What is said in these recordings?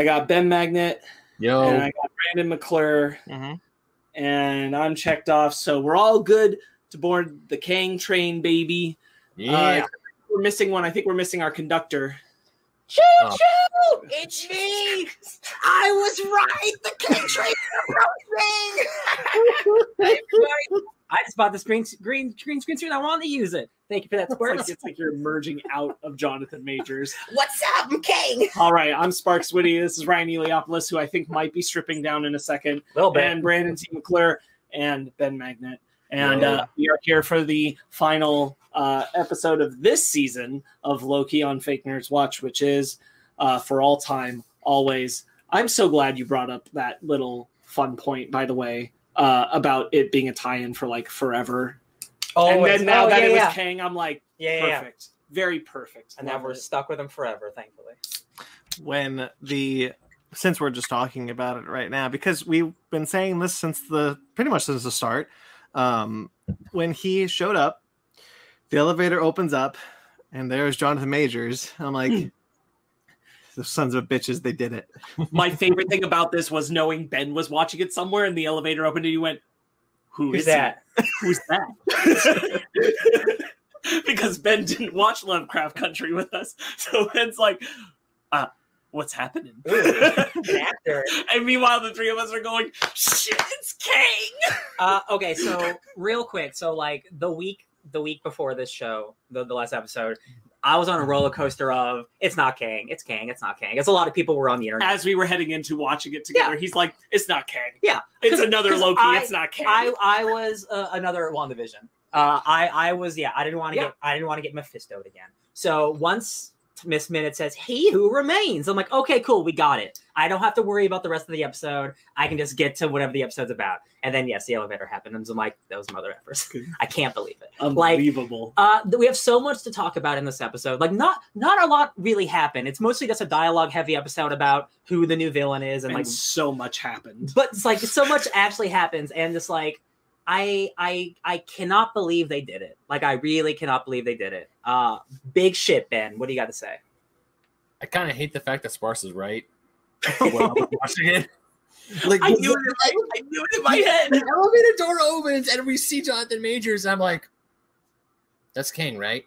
I got Ben Magnet, Yo, and I got Brandon McClure, hmm and I'm checked off. So we're all good to board the Kang train, baby. yeah. Uh, we're missing one. I think we're missing our conductor. Choo Oh. choo! It's me! I was right! The Kang train is approaching! Everybody, I just bought this green green green screen suit. I want to use it. Thank you for that, It's like, it's like you're emerging out of Jonathan Majors. What's up, I'm Kang? All right, I'm Sparks Whitty. This is Ryan Eliopoulos, who I think might be stripping down in a second, little and Brandon T. McClure and Ben Magnet. And Yeah. uh, we are here for the final uh, episode of this season of Loki on Fake Nerds Watch, which is uh, for all time, always. I'm so glad you brought up that little fun point, by the way, uh, about it being a tie-in for like forever. Oh and then now Oh, that yeah, it was yeah. Kang, I'm like, yeah, yeah, yeah. perfect, very perfect. And now we're it. stuck with him forever, thankfully. When the since we're just talking about it right now, because we've been saying this since the pretty much since the start. Um, when he showed up, the elevator opens up, and there's Jonathan Majors. I'm like, the sons of bitches, they did it. My favorite thing about this was knowing Ben was watching it somewhere, and the elevator opened, and you went, "Who Who's is he? that? Who's that?" because Ben didn't watch Lovecraft Country with us, so Ben's like, uh, "What's happening?" Ooh, actor. and meanwhile, the three of us are going, "Shit, it's Kang!" Uh, okay, so real quick, so like the week the week before this show, the, the last episode, I was on a roller coaster of it's not Kang, it's Kang, it's not Kang. It's a lot of people were on the internet. As we were heading into watching it together, he's like, "It's not Kang. Yeah. it's another Loki. I- it's not Kang." I I was uh, another WandaVision. Uh, I I was yeah. I didn't want to Yeah. get I didn't want to get Mephistoed again. So once Miss Minute says "He who remains," I'm like, okay, cool, we got it. I don't have to worry about the rest of the episode. I can just get to whatever the episode's about. And then yes, the elevator happened, and I'm like, those mother effers. I can't believe it. Like Unbelievable. uh, th- we have so much to talk about in this episode. Like, not not a lot really happened. It's mostly just a dialogue heavy episode about who the new villain is, and and like so much happened. but it's like so much actually happens and just like i i i cannot believe they did it like i really cannot believe they did it uh big shit ben what do you got to say I kind of hate the fact that Sparks is right. when I was watching it. Like, I knew it. I, I knew it in my head. the elevator door opens and we see Jonathan Majors. And I'm like, that's Kang, right?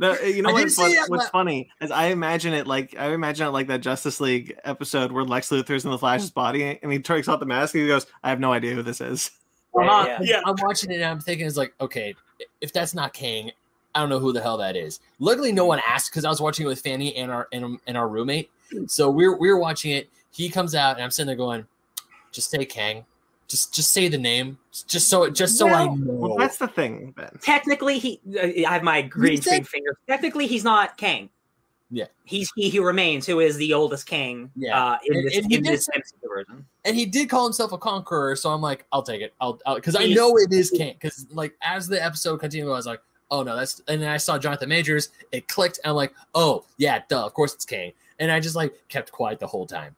No, uh, you know I what's, fun- that what's la- funny is I imagine it like I imagine it like that Justice League episode where Lex Luthor's in the Flash's body and he takes off the mask and he goes, "I have no idea who this is." Uh-huh. Yeah. Yeah. I'm watching it and I'm thinking, it's like, okay, if that's not Kang, I don't know who the hell that is. Luckily, no one asked because I was watching it with Fanny and our and, and our roommate. So we're we're watching it. He comes out and I'm sitting there going, just say Kang, just just say the name, just so just so I Well- know. Well, that's the thing, Ben. technically he uh, i have my green screen finger technically he's not Kang Yeah. he's he who remains who is the oldest king Yeah. uh in And- this, and he in this say- version and he did call himself a conqueror, so I'm like, I'll take it. I'll because I know it is Kang. Because like as the episode continued, I was like, oh no, that's and then I saw Jonathan Majors, it clicked, and I'm like, oh yeah, duh, of course it's Kang. And I just like kept quiet the whole time.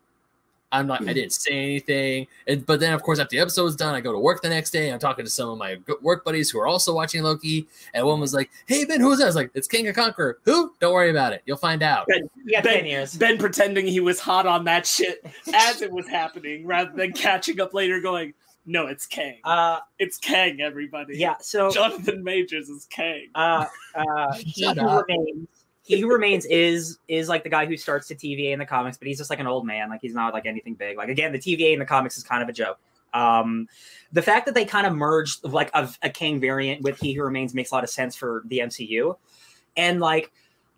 I'm not, I didn't say anything. And but then of course after the episode was done, I go to work the next day. I'm talking to some of my work buddies who are also watching Loki, and one was like, "Hey Ben, who's that?" I was like, "It's Kang of Conqueror." Who? Don't worry about it. You'll find out. Ben, you got Ben- 10 years Ben pretending he was hot on that shit as it was happening, rather than catching up later, going, "No, it's Kang. uh it's Kang, everybody. yeah so Jonathan Majors is Kang." uh, uh, he Shut who up. remains he who remains is is like the guy who starts the TVA in the comics, but he's just like an old man. Like he's not like anything big. Like again, the TVA in the comics is kind of a joke. Um, the fact that they kind of merged like a, a Kang variant with He Who Remains makes a lot of sense for the MCU, and like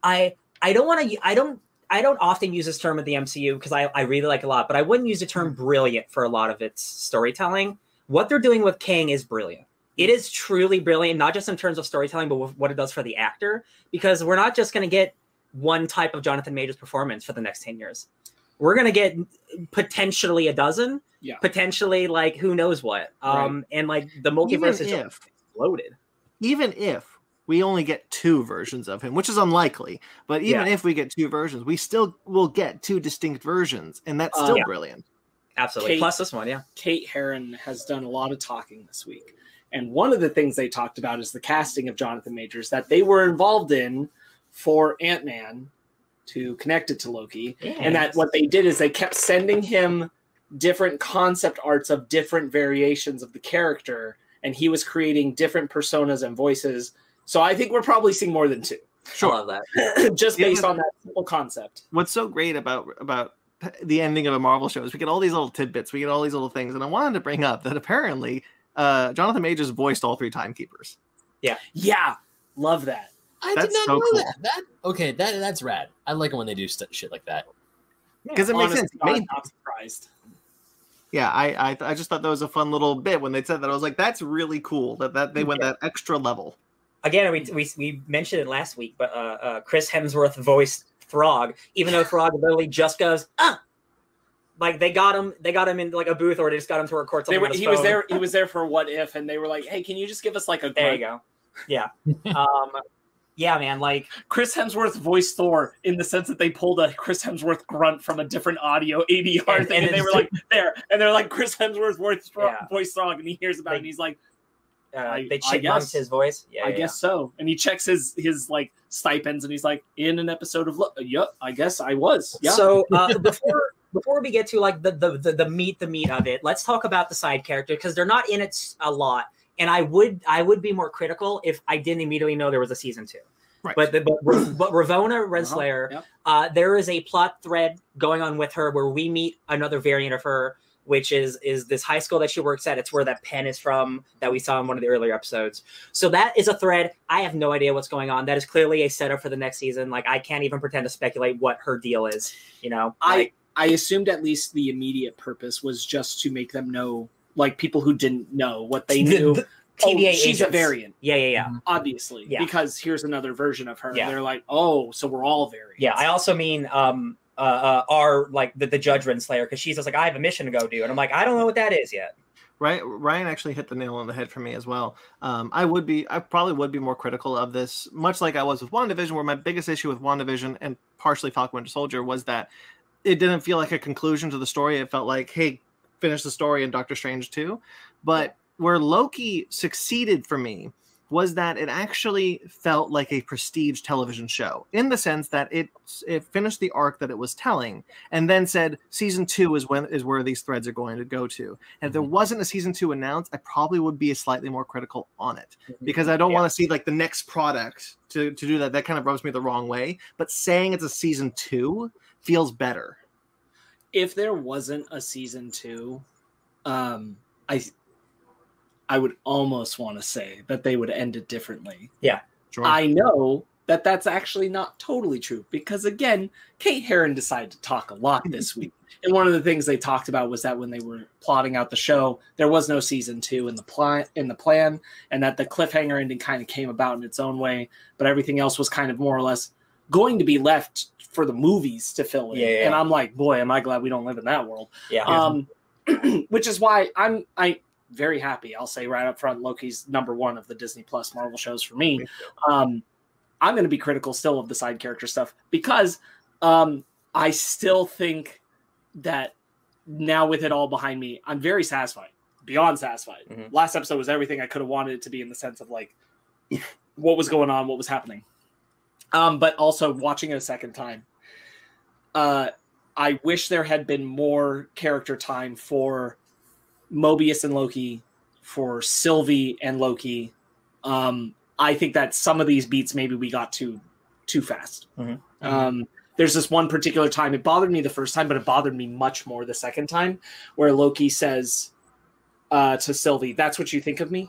I I don't want to I don't I don't often use this term at the MCU because I, I really like a lot, but I wouldn't use the term brilliant for a lot of its storytelling. What they're doing with Kang is brilliant. It is truly brilliant, not just in terms of storytelling, but with what it does for the actor. Because we're not just going to get one type of Jonathan Majors performance for the next 10 years. We're going to get potentially a dozen, Yeah. potentially like who knows what. Um, And like the Even multiverse is if, exploded. even if we only get two versions of him, which is unlikely, but even if we get two versions, we still will get two distinct versions, and that's Uh, still Yeah. brilliant. Absolutely. Kate- Plus this one, yeah. Kate Herron has done a lot of talking this week. And one of the things they talked about is the casting of Jonathan Majors that they were involved in for Ant Man to connect it to Loki. Yeah. And that what they did is they kept sending him different concept arts of different variations of the character, and he was creating different personas and voices. So I think we're probably seeing more than two, I love that. just Yeah, based on that simple concept. what's so great about about the ending of a Marvel show is we get all these little tidbits, we get all these little things, and I wanted to bring up that apparently uh, Jonathan Majors voiced all three timekeepers. Yeah, Yeah. love that. I That's did not so know cool. that. That okay, that that's rad. I like it when they do st- shit like that. Because it makes Honest sense. to It God, made- not surprised. yeah, I, I I just thought that was a fun little bit when they said that. I was like, that's really cool that that they went that extra level. Again, we, we we mentioned it last week, but uh, uh, Chris Hemsworth voiced Throg, even though Throg literally just goes, ah. Like they got him, they got him in like a booth, or they just got him to record They something. were, on his he was there. He was there for what if, and they were like, "Hey, can you just give us like a?" There you go. Yeah. um, yeah, man. Like Chris Hemsworth voiced Throg in the sense that they pulled a Chris Hemsworth grunt from a different audio ADR And- thing, and and, they were like, "There," and they're like, "Chris Hemsworth voice Yeah. voice song," and he hears about it, and he's like, uh, I- they I chipmunked his voice. Yeah, "I yeah, guess so," and he checks his his like stipends, and he's like, "In an episode of, Look. yep, I guess I was." Yeah. So uh, before before we get to like the, the the the meat the meat of it, let's talk about the side character because they're not in it a lot. And I would I would be more critical if I didn't immediately know there was a season two. Right. But the, but but Ravona Renslayer, Yep. uh, there is a plot thread going on with her where we meet another variant of her, which is is this high school that she works at. It's where that pen is from that we saw in one of the earlier episodes. So that is a thread. I have no idea what's going on. That is clearly a setup for the next season. Like I can't even pretend to speculate what her deal is. You know, I Like, I assumed at least the immediate purpose was just to make them know, like people who didn't know what they knew. the oh, TVA she's a variant. Yeah, yeah, yeah. obviously Yeah. because here's another version of her Yeah. they're like oh so we're all variants Yeah, I also mean um uh, uh our like the, the Judge Renslayer because she's just like I have a mission to go do, and I'm like I don't know what that is yet. Right, Ryan actually hit the nail on the head for me as well. Um, I would be, I probably would be more critical of this, much like I was with WandaVision, where my biggest issue with WandaVision and partially Falcon Winter Soldier was that it didn't feel like a conclusion to the story. It felt like, hey, finish the story in Doctor Strange two. But where Loki succeeded for me was that it actually felt like a prestige television show in the sense that it it finished the arc that it was telling and then said season two is when is where these threads are going to go to and if there mm-hmm. wasn't a season two announced, I probably would be slightly more critical on it mm-hmm. because I don't Yeah. want to see like the next product to, to do that. That kind of rubs me the wrong way. But saying it's a season two feels better. if there wasn't a season two um i i would almost want to say that they would end it differently Sure. i know that that's actually not totally true because again kate Herron decided to talk a lot this week and one of the things they talked about was that when they were plotting out the show there was no season two in the plan in the plan and that the cliffhanger ending kind of came about in its own way but everything else was kind of more or less going to be left for the movies to fill in. Yeah, yeah. and i'm like boy am i glad we don't live in that world. Yeah, um which is why i'm i very happy i'll say right up front loki's number one of the disney plus marvel shows for me. Um i'm going to be critical still of the side character stuff because um i still think that now with it all behind me i'm very satisfied beyond satisfied. Mhm. last episode was everything i could have wanted it to be in the sense of like what was going on what was happening um but also watching it a second time uh I wish there had been more character time for Mobius and Loki, for Sylvie and Loki. Um, I think that some of these beats maybe we got too too fast. Mhm. Um, there's this one particular time it bothered me the first time, but it bothered me much more the second time, where Loki says uh, to Sylvie, "That's what you think of me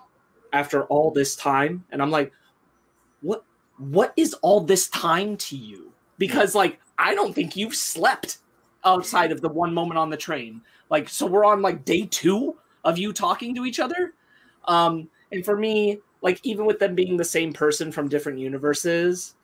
after all this time," and I'm like, "What? What is all this time to you?" Because like I don't think you've slept outside of the one moment on the train. Like, so we're on like day two of you talking to each other. Um, and for me, like even with them being the same person from different universes,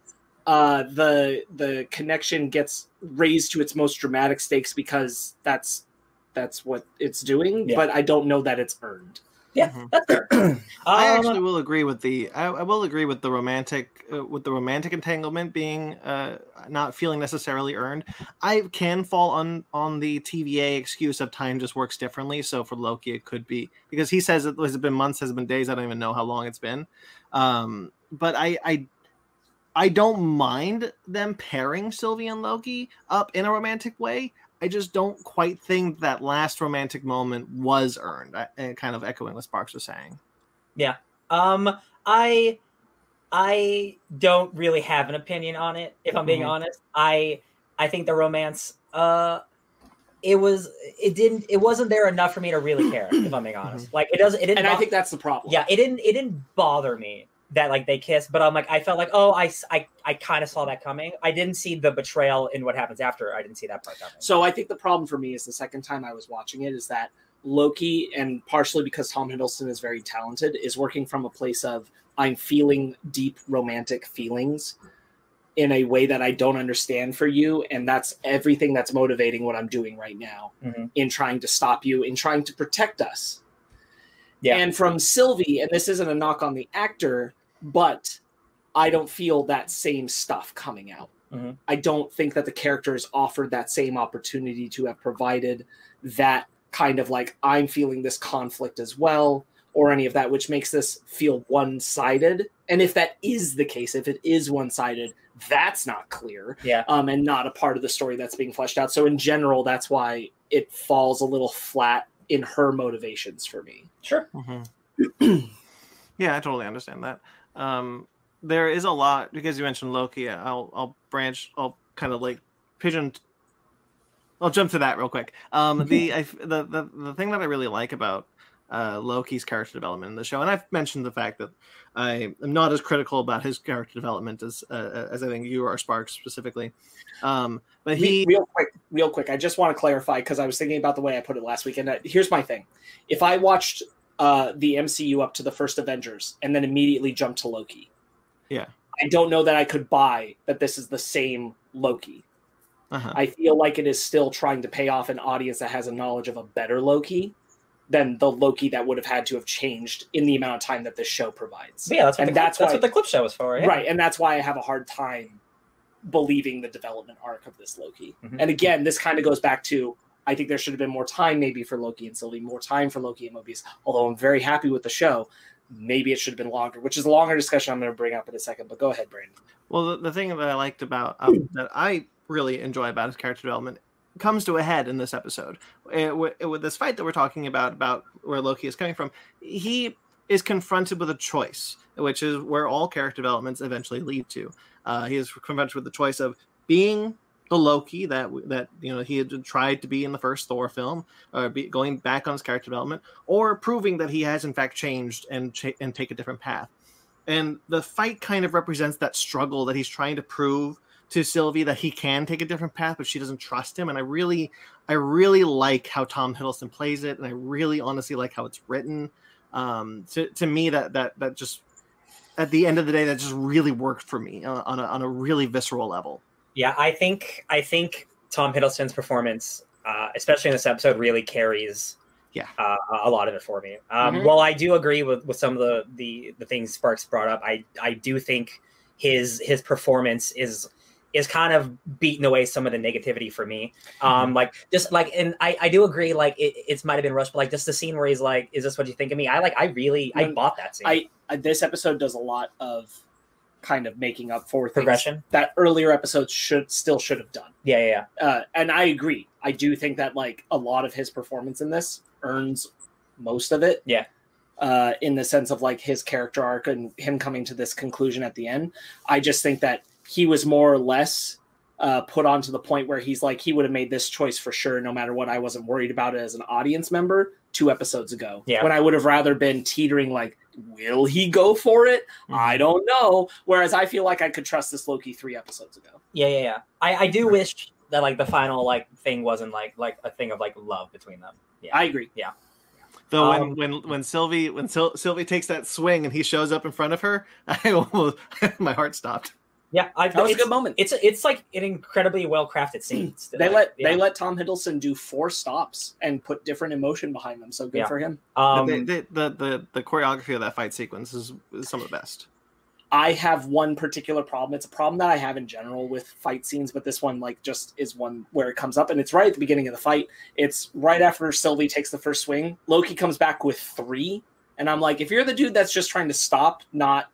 uh, the the connection gets raised to its most dramatic stakes because that's that's what it's doing. Yeah. But I don't know that it's earned. Yeah, Mhm. that's fair. I Um, actually will agree with the. I, I will agree with the romantic uh, with the romantic entanglement being uh, not feeling necessarily earned. I can fall on on the TVA excuse of time just works differently. So for Loki, it could be because he says it has been months, has been days? I don't even know how long it's been. Um, but I I I don't mind them pairing Sylvie and Loki up in a romantic way. I just don't quite think that last romantic moment was earned. I- And kind of echoing what Sparks was saying. Yeah. Um, I I don't really have an opinion on it. If I'm being Mhm. honest, I I think the romance uh it was it didn't it wasn't there enough for me to really care. If I'm being honest, like it doesn't it didn't. and I think that's the problem. yeah, it didn't it didn't bother me that like they kissed, but I'm like I felt like oh i i, I kind of saw that coming. I didn't see the betrayal in what happens after. I didn't see that part coming. So I think the problem for me is the second time I was watching it is that Loki, and partially because Tom Hiddleston is very talented, is working from a place of I'm feeling deep romantic feelings in a way that I don't understand for you, and that's everything that's motivating what I'm doing right now Mhm. in trying to stop you, in trying to protect us. Yeah. And from Sylvie, and this isn't a knock on the actor, but I don't feel that same stuff coming out. Mhm. I don't think that the character is offered that same opportunity to have provided that kind of like I'm feeling this conflict as well, or any of that, which makes this feel one sided. And if that is the case, if it is one sided, that's not clear Yeah. um, and not a part of the story that's being fleshed out. So in general, that's why it falls a little flat in her motivations for me. Sure. yeah, I totally understand that. Um, there is a lot because you mentioned Loki. I'll I'll branch. I'll kind of like pigeon. I'll jump to that real quick. Um, the, I, the the the thing that I really like about uh, Loki's character development in the show, and I've mentioned the fact that I am not as critical about his character development as uh, as I think you are, Sparks specifically. Um, but he, real quick, real quick. I just want to clarify because I was thinking about the way I put it last weekend. Uh, Here's my thing: if I watched uh, the MCU up to the first Avengers and then immediately jump to Loki, Yeah. I don't know that I could buy that this is the same Loki. uh-huh. I feel like it is still trying to pay off an audience that has a knowledge of a better Loki than the Loki that would have had to have changed in the amount of time that this show provides. But yeah, that's what And the, that's that's why- what the clip show is for. Yeah. Right, and that's why I have a hard time believing the development arc of this Loki. Mhm. And again, this kind of goes back to I think there should have been more time maybe for Loki and Sylvie, more time for Loki and Mobius. Although I'm very happy with the show, maybe it should have been longer, which is a longer discussion I'm going to bring up in a second. But go ahead, Brandon. Well, the, the thing that I liked about um, that I really enjoy about his character development comes to a head in this episode. Uh, with, with this fight that we're talking about, about where Loki is coming from, he is confronted with a choice, which is where all character developments eventually lead to. Uh, he is confronted with the choice of being the Loki that that you know he had tried to be in the first Thor film, or be, going back on his character development, or proving that he has in fact changed and cha- and take a different path and the fight kind of represents that struggle that he's trying to prove to Sylvie that he can take a different path, but she doesn't trust him. And I really, I really like how Tom Hiddleston plays it, and I really honestly like how it's written. Um, to to me, that that that just at the end of the day, that just really worked for me on on a, on a really visceral level. Yeah, I think I think Tom Hiddleston's performance, uh, especially in this episode, really carries Yeah. uh, a lot of it for me. Um, Mhm. While I do agree with, with some of the, the the things Sparks brought up, I I do think his his performance is is kind of beating away some of the negativity for me. Um, like just like, and I I do agree. Like it it's might have been rushed, but like just the scene where he's like, "Is this what you think of me?" I like I really I bought that scene. I, I this episode does a lot of kind of making up for things progression. that earlier episodes should still should have done. Yeah, yeah, yeah. uh, and I agree. I do think that like a lot of his performance in this earns most of it. Yeah. Uh, in the sense of like his character arc and him coming to this conclusion at the end, I just think that he was more or less uh, put on to the point where he's like he would have made this choice for sure, no matter what. I wasn't worried about it as an audience member two episodes ago. Yeah. When I would have rather been teetering like, will he go for it? I don't know. Whereas I feel like I could trust this Loki three episodes ago. Yeah, yeah, yeah. I, I do wish that like the final like thing wasn't like like a thing of like love between them. Yeah. I agree. Yeah. Though Um, when when when Sylvie when Syl- Sylvie takes that swing and he shows up in front of her, I almost my heart stopped. Yeah, I, That was a good moment. It's it's like an incredibly well crafted scene. they Like, let yeah. they let Tom Hiddleston do four stops and put different emotion behind them. So good Yeah. for him. um, the, the, the the the choreography of that fight sequence is, is some of the best. I have one particular problem. It's a problem that I have in general with fight scenes, but this one like just is one where it comes up, and it's right at the beginning of the fight. It's right after Sylvie takes the first swing. Loki comes back with three, and I'm like, if you're the dude that's just trying to stop, not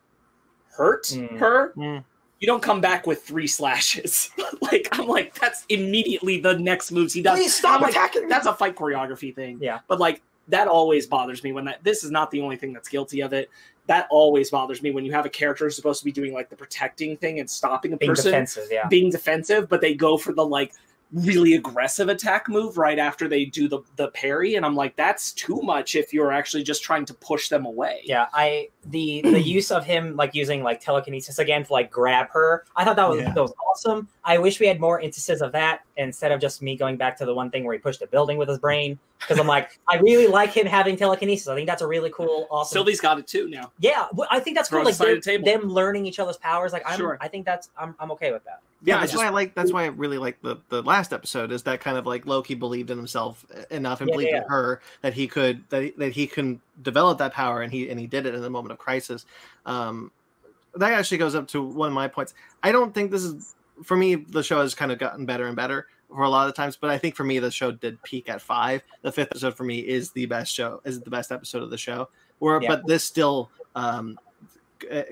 hurt Mm. her, Mm. You don't come back with three slashes. like I'm like that's immediately the next moves he does. Please stop I'm like, attacking me. That's a fight choreography thing. Yeah. But like that always bothers me when that this is not the only thing that's guilty of it. That always bothers me when you have a character who's supposed to be doing like the protecting thing and stopping a Being person defensive, yeah. being defensive, but they go for the like really aggressive attack move right after they do the the parry, and I'm like, that's too much if you're actually just trying to push them away. Yeah, I the the use of him like using like telekinesis again to like grab her. I thought that was Yeah. that was awesome. I wish we had more instances of that instead of just me going back to the one thing where he pushed a building with his brain. Because I'm like, I really like him having telekinesis. I think that's a really cool, awesome. Sylvie's got it too now. yeah, well, I think that's Throw cool. Like aside they're- the them learning each other's powers. Like I'm, Sure. I think that's I'm, I'm okay with that. Yeah, Yeah, that's just- why I like. That's why I really like the the last episode. Is that kind of like Loki believed in himself enough and Yeah, believed yeah, in her that he could that he, that he can develop that power, and he and he did it in the moment of crisis. Um, that actually goes up to one of my points. I don't think this is for me. The show has kind of gotten better and better for a lot of times, but I think for me the show did peak at five. The fifth episode for me is the best show. Is the best episode of the show. Where, Yeah. but this still um,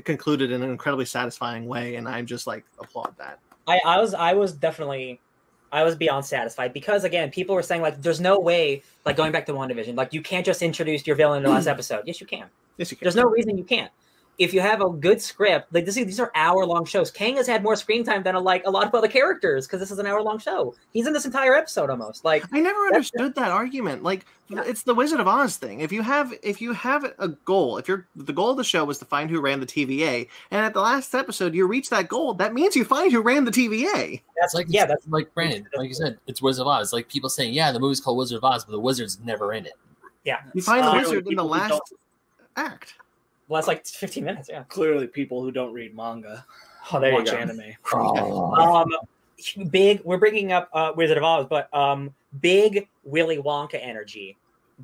concluded in an incredibly satisfying way, and I'm just like applaud that. I, I was I was definitely I was beyond satisfied because again, people were saying like there's no way like going back to WandaVision, like you can't just introduce your villain in the last episode. Yes, you can. Yes, you can. There's no reason you can't. If you have a good script, like this, these are hour long shows. Kang has had more screen time than like a lot of other characters because this is an hour long show. He's in this entire episode almost. Like I never understood that argument. Like it's the Wizard of Oz thing. If you have if you have a goal, if you're the goal of the show was to find who ran the TVA, and at the last episode you reach that goal, that means you find who ran the TVA. that's like yeah, that's like Brandon, like you said, it's Wizard of Oz. Like people saying, yeah, the movie's called Wizard of Oz, but the wizard's never in it. yeah. You find the Uh, wizard in the last act. Well, that's like 15 minutes. Yeah. Clearly, people who don't read manga Oh, there watch you go. anime. Um, big. We're bringing up uh, Wizard of Oz, but um, big Willy Wonka energy.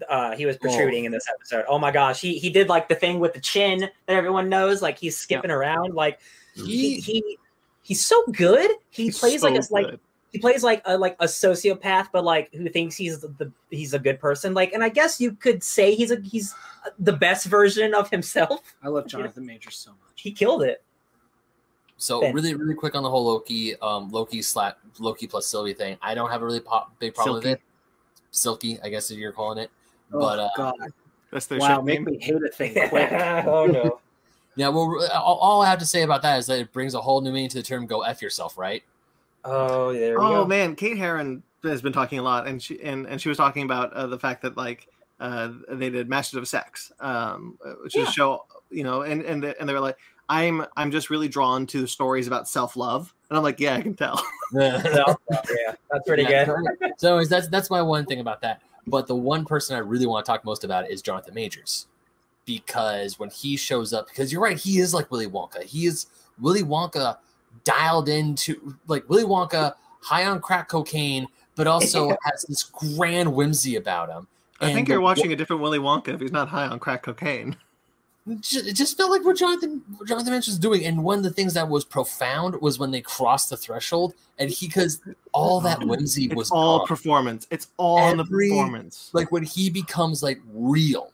Uh, he was protruding in this episode. Oh my gosh, he he did like the thing with the chin that everyone knows. Like he's skipping around. Like he he he's so good. He He's plays like so a like good. He plays like a like a sociopath, but like who thinks he's the, the he's a good person. Like, and I guess you could say he's a he's the best version of himself. I love Jonathan Majors so much. He killed it. So Ben. really, really quick on the whole Loki, um, Loki slap Loki plus Sylvie thing. I don't have a really pop, big problem Silky. with it. Silky, I guess if you're calling it. Oh, But uh, God, That's their wow, make name. me hate a thing quick. oh no. yeah, well, all, all I have to say about that is that it brings a whole new meaning to the term "go f yourself," right? Oh, there we Oh go. man, Kate Herron has been talking a lot, and she and, and she was talking about uh, the fact that like uh, they did Masters of Sex, um, which is a show, you know, and and they- and they were like, I'm I'm just really drawn to stories about self love, and I'm like, yeah, I can tell. Yeah, that's pretty Yeah, good. So anyways, that's that's my one thing about that. But the one person I really want to talk most about is Jonathan Majors, because when he shows up, because you're right, he is like Willy Wonka. He is Willy Wonka dialed into like Willy Wonka, high on crack cocaine, but also has this grand whimsy about him. I think you're watching a different Willy Wonka if he's not high on crack cocaine. It just, it just felt like what Jonathan what Jonathan Majors was doing. And one of the things that was profound was when they crossed the threshold, and he because all that whimsy It's was all gone. performance. It's all in the performance. like when he becomes like real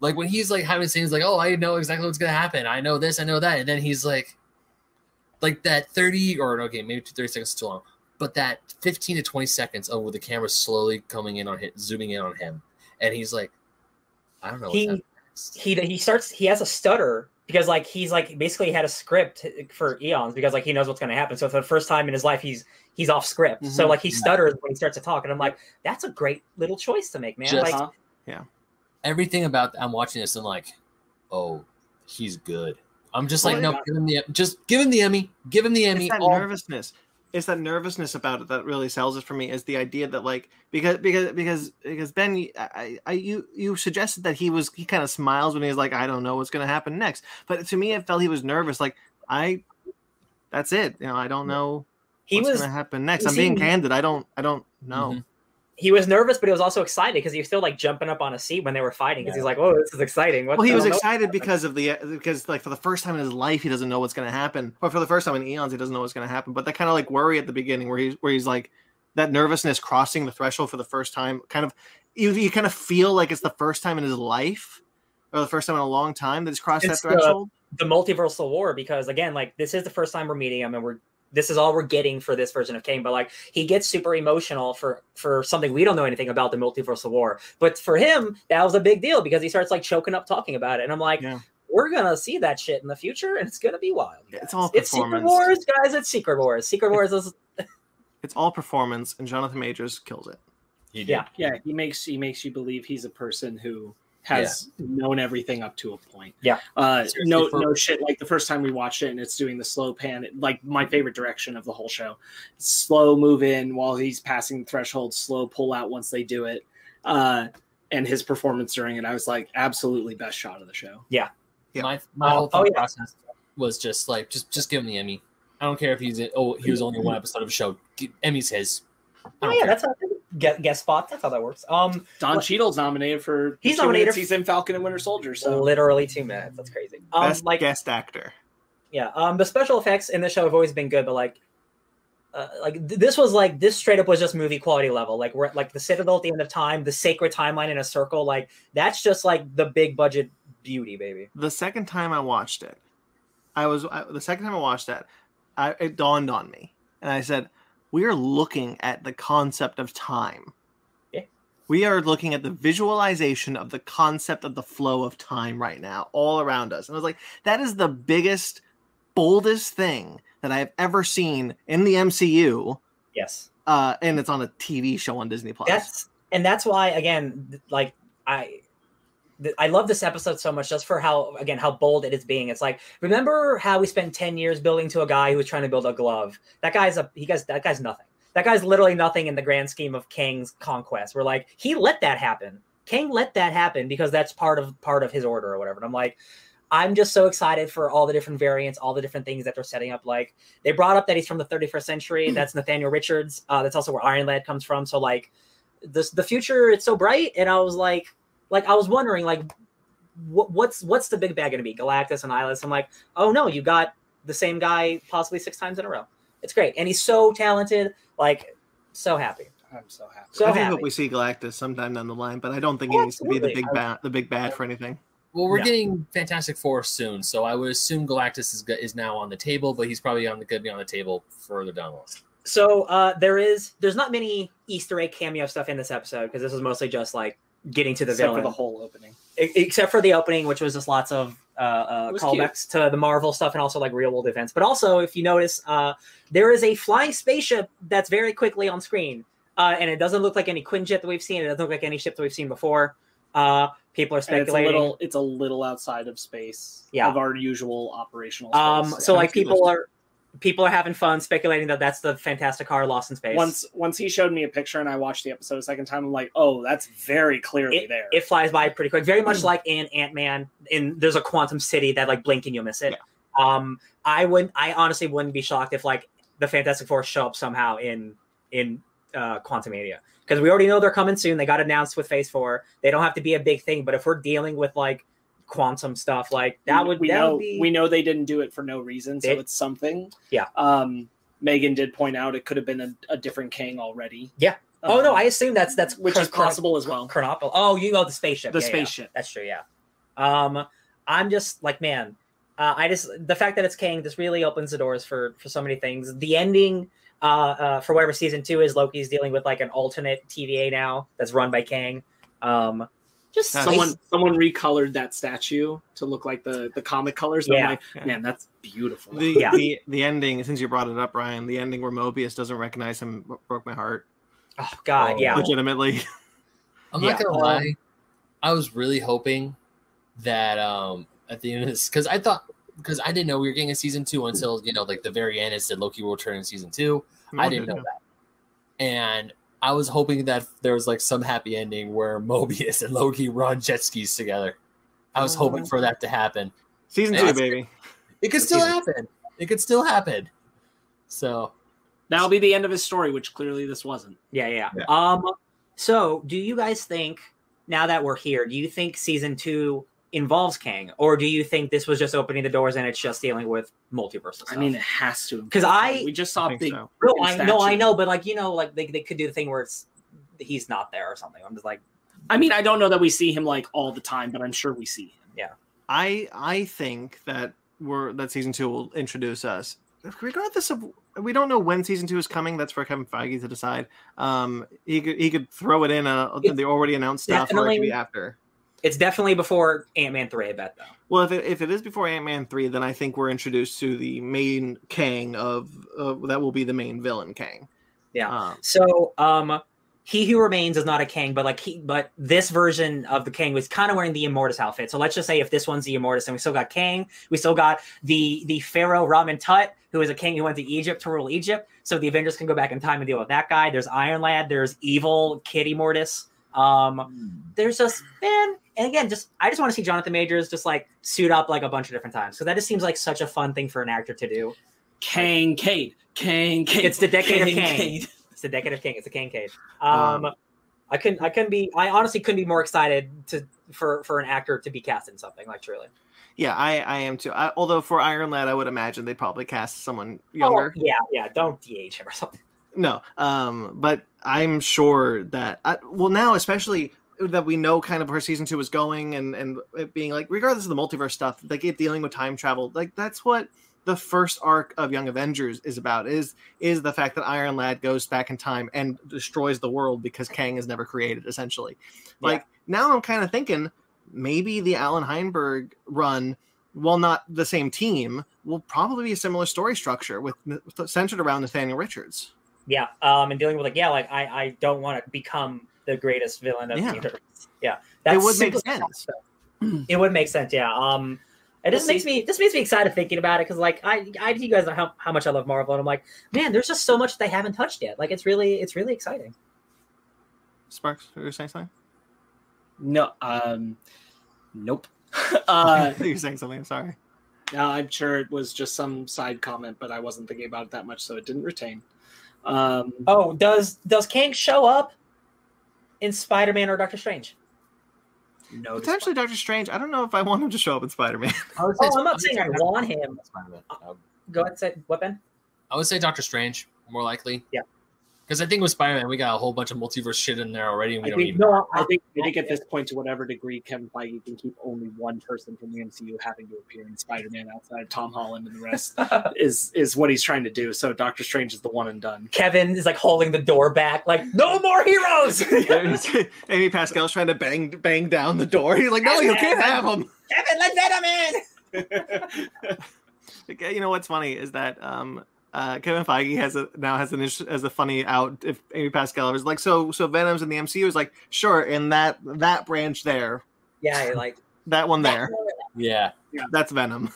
like when he's like having scenes like oh i know exactly what's gonna happen i know this i know that and then he's like like that 30 or okay maybe 30 seconds is too long but that 15 to 20 seconds of where the camera's slowly coming in on him zooming in on him and he's like i don't know He he he starts he has a stutter because like he's like basically had a script for eons because like he knows what's going to happen. So for the first time in his life, he's he's off script. So Mhm. like he stutters when he starts to talk, and I'm like, that's a great little choice to make, man. Just- like Huh? everything about i'm watching this and like oh he's good i'm just like Well, no yeah. give him the just give him the emmy give him the emmy it's that all- nervousness. It's that nervousness about it that really sells it for me is the idea that like because because because because ben you- I, I you you suggested that he was he kind of smiles when he's like i don't know what's going to happen next. But to me it felt he was nervous like i that's it. You know i don't know he what's was going to happen next. i'm being seemed- candid. I don't i don't know. Mhm. He was nervous, but he was also excited because he was still like jumping up on a seat when they were fighting because he's like, oh, this is exciting. What well he was excited because of the uh, because like for the first time in his life he doesn't know what's going to happen. Or for the first time in eons he doesn't know what's going to happen. But that kind of like worry at the beginning where he's where he's like that nervousness crossing the threshold for the first time kind of you, you kind of feel like it's the first time in his life or the first time in a long time that he's crossed It's that the- threshold. the multiversal war because again, like this is the first time we're meeting him and we're this is all we're getting for this version of Kang. But like he gets super emotional for for something we don't know anything about the multiversal war. But for him, that was a big deal because he starts like choking up talking about it. And I'm like, Yeah. we're gonna see that shit in the future, and it's gonna be wild. It's guys. all it's Secret performance. Wars, guys. It's Secret Wars. Secret Wars is It's all performance, and Jonathan Majors kills it. He did. Yeah. Yeah, he makes he makes you believe he's a person who has known everything up to a point. Yeah. Uh, Seriously, no, for- no shit. Like the first time we watched it, and it's doing the slow pan. it- Like my favorite direction of the whole show. Slow move in while he's passing the threshold. Slow pull out once they do it. Uh, and his performance during it, I was like, absolutely best shot of the show. Yeah. My my Oh, whole oh, thought yeah. process was just like just just give him the Emmy. I don't care if he's in, oh he was only one episode of a show. Emmy's his. Oh don't yeah, care. that's how guest, guest spot. That's how that works. Um, Don What- Cheadle's nominated for. He's two nominated minutes He's in Falcon and Winter Soldier. So literally two minutes. That's crazy. Um, Best like guest actor. Yeah, um, the special effects in the show have always been good, but like, uh, like th- this was like this straight up was just movie quality level. Like we're like the Citadel at the end of time, the sacred timeline in a circle. Like that's just like the big budget beauty, baby. The second time I watched it, I was I, the second time I watched that, I, it dawned on me, and I said, "We are looking at the concept of time. Yeah. We are looking at the visualization of the concept of the flow of time right now, all around us." And I was like, "That is the biggest, boldest thing that I have ever seen in the MCU." Yes, Uh, and it's on a TV show on Disney Plus. that's and that's why again, like I. I love this episode so much just for how again how bold it is being. It's like remember how we spent ten years building to a guy who was trying to build a glove. That guy's a he guys that guy's nothing. That guy's literally nothing in the grand scheme of Kang's conquest. We're like he let that happen. Kang let that happen because that's part of part of his order or whatever. And I'm like, I'm just so excited for all the different variants, all the different things that they're setting up. Like they brought up that he's from the 31st century. That's Nathaniel Richards. Uh, that's also where Iron Lad comes from. So like this the future, it's so bright. And I was like, like I was wondering, like, what, what's what's the big bad going to be? Galactus and Eyeless. I'm like, oh no, you got the same guy possibly six times in a row. It's great, and he's so talented. Like, so happy. I'm so happy. So I happy. hope we see Galactus sometime down the line, but I don't think he Oh, needs to be the big bad, the big bad for anything. Well, we're Yeah. getting Fantastic Four soon, so I would assume Galactus is is now on the table, but he's probably on the going to be on the table further down the line. So uh, there is there's not many Easter egg cameo stuff in this episode because this is mostly just like getting to the Except villain, for the whole opening. Except for the opening, which was just lots of uh, uh, It was callbacks to the Marvel stuff and also like real world events. But also, if you notice, uh, there is a flying spaceship that's very quickly on screen, uh, and it doesn't look like any Quinjet that we've seen. It doesn't look like any ship that we've seen before. Uh, people are And it's a speculating. little it's a little outside of space Yeah. of our usual operational space. um, Yeah. so like people are people are having fun speculating that that's the Fantasticar lost in space. once once he showed me a picture and I watched the episode a second time, I'm like, oh, that's very clearly there. it flies by pretty quick, very Hmm. much like in Ant Man. In there's a quantum city that like blink and you'll miss it. Um, I wouldn't. I honestly wouldn't be shocked if like the Fantastic Four show up somehow in in uh, Quantumania because we already know they're coming soon. They got announced with Phase Four. They don't have to be a big thing, but if we're dealing with like quantum stuff, like that would we that know would be we know they didn't do it for no reason, so They- it's something. Yeah. Um, Megan did point out it could have been a, a different king already. Yeah. Oh no, Um, I assume that's that's which is possible as well. Chronopolis. Oh, you know the spaceship. The Yeah, yeah. spaceship. That's true. Yeah. Um, I'm just like, man, uh, I just the fact that it's Kang just really opens the doors for for so many things. The ending, uh, uh, for whatever season two is, Loki's dealing with like an alternate TVA now that's run by Kang. Um, just That's- Someone someone recolored that statue to look like the the comic colors. Yeah. I'm like, Yeah. man, that's beautiful. The, Yeah. the the ending, since you brought it up, Ryan, the ending where Mobius doesn't recognize him broke my heart. oh god, Oh, yeah. Legitimately. I'm Yeah, not gonna lie. I was really hoping that um at the end of this because I thought because I didn't know we were getting a season two until you know like the very end. It said Loki will return in season two. I didn't know that, and I was hoping that there was like some happy ending where Mobius and Loki run jet skis together. I was hoping for that to happen. Season two, baby. It could still happen. It could still happen. So That'll be the end of his story, which clearly this wasn't. Yeah, yeah. Yeah. Um, so do you guys think now that we're here, do you think season two involves Kang, or do you think this was just opening the doors and it's just dealing with multiversal stuff? I mean, it has to because I- we just saw think big. so. no, I no, I know, but like you know, like they, they could do the thing where it's he's not there or something. I'm just like, I mean, I don't know that we see him like all the time, but I'm sure we see him. Yeah, I I think that we're that season two will introduce us. Regardless of we don't know when season two is coming. That's for Kevin Feige to decide. Um, he could he could throw it in uh, the already announced stuff, or it could definitely- be after. It's definitely before Ant Man three. I bet though. Well, if it, if it is before Ant Man three, then I think we're introduced to the main Kang of uh, that will be the main villain Kang. Yeah. Um, So, um, he who remains is not a king, but like he, but this version of the king was kind of wearing the Immortus outfit. So let's just say if this one's the Immortus, and we still got Kang, we still got the the Pharaoh Rama-Tut, who is a king who went to Egypt to rule Egypt. So the Avengers can go back in time and deal with that guy. There's Iron Lad. There's evil Kitty Immortus. Um, there's just man, and again, just I just want to see Jonathan Majors just like suit up like a bunch of different times. So that just seems like such a fun thing for an actor to do. Kang Cade. Kang Cade. It's the decade of Kang Kang. Cade. It's the decade of Kang. It's a King cage. Um, Um, I couldn't. I couldn't be. I honestly couldn't be more excited to for for an actor to be cast in something like truly. yeah, I I am too. I, although for Iron Lad, I would imagine they'd probably cast someone younger. Oh, yeah, yeah. Don't DH him or something. No, um, but I'm sure that I, well now, especially that we know kind of where season two is going, and and it being like regardless of the multiverse stuff, like it dealing with time travel, like that's what the first arc of Young Avengers is about. Is is the fact that Iron Lad goes back in time and destroys the world because Kang is never created. Essentially, Yeah. like now I'm kind of thinking maybe the Allan Heinberg run. While not the same team, will probably be a similar story structure with centered around Nathaniel Richards. Yeah. Um, and dealing with like, yeah, like I I don't want to become the greatest villain of Yeah. the universe. Yeah, that would make super- sense. It would make sense. Yeah. Um. It just makes me this makes me excited thinking about it because like I I you guys know how, how much I love Marvel and I'm like man there's just so much they haven't touched yet like it's really it's really exciting Sparks, were you saying something? No. Um. Nope. uh, you're saying something. I'm sorry. no, I'm sure it was just some side comment, but I wasn't thinking about it that much, so it didn't retain. Um. Oh, does does Kang show up in Spider Man or Doctor Strange? No. Potentially Doctor Strange. I don't know if I want him to show up in Spider Man. Oh, I'm not saying I want him. Spider-Man. I would- Go ahead, say what Ben? I would say Doctor Strange more likely. Yeah. Because I think with Spider-Man, we got a whole bunch of multiverse shit in there already, and we I don't think, even. no, I think I think at this point, to whatever degree Kevin Feige can keep only one person from the MCU having to appear in Spider-Man outside of Tom Holland and the rest is is what he's trying to do. So Doctor Strange is the one and done. Kevin is like holding the door back, like no more heroes. Amy Pascal's trying to bang bang down the door. He's like, no, you can't have him. Kevin, let Venom in. You know what's funny is that um, uh, Kevin Feige has a now has an ish- as a funny out. If Amy Pascal was like, so so Venom's in the MCU is like, sure, in that that branch there, Yeah, like that one there, Yeah. that's Venom.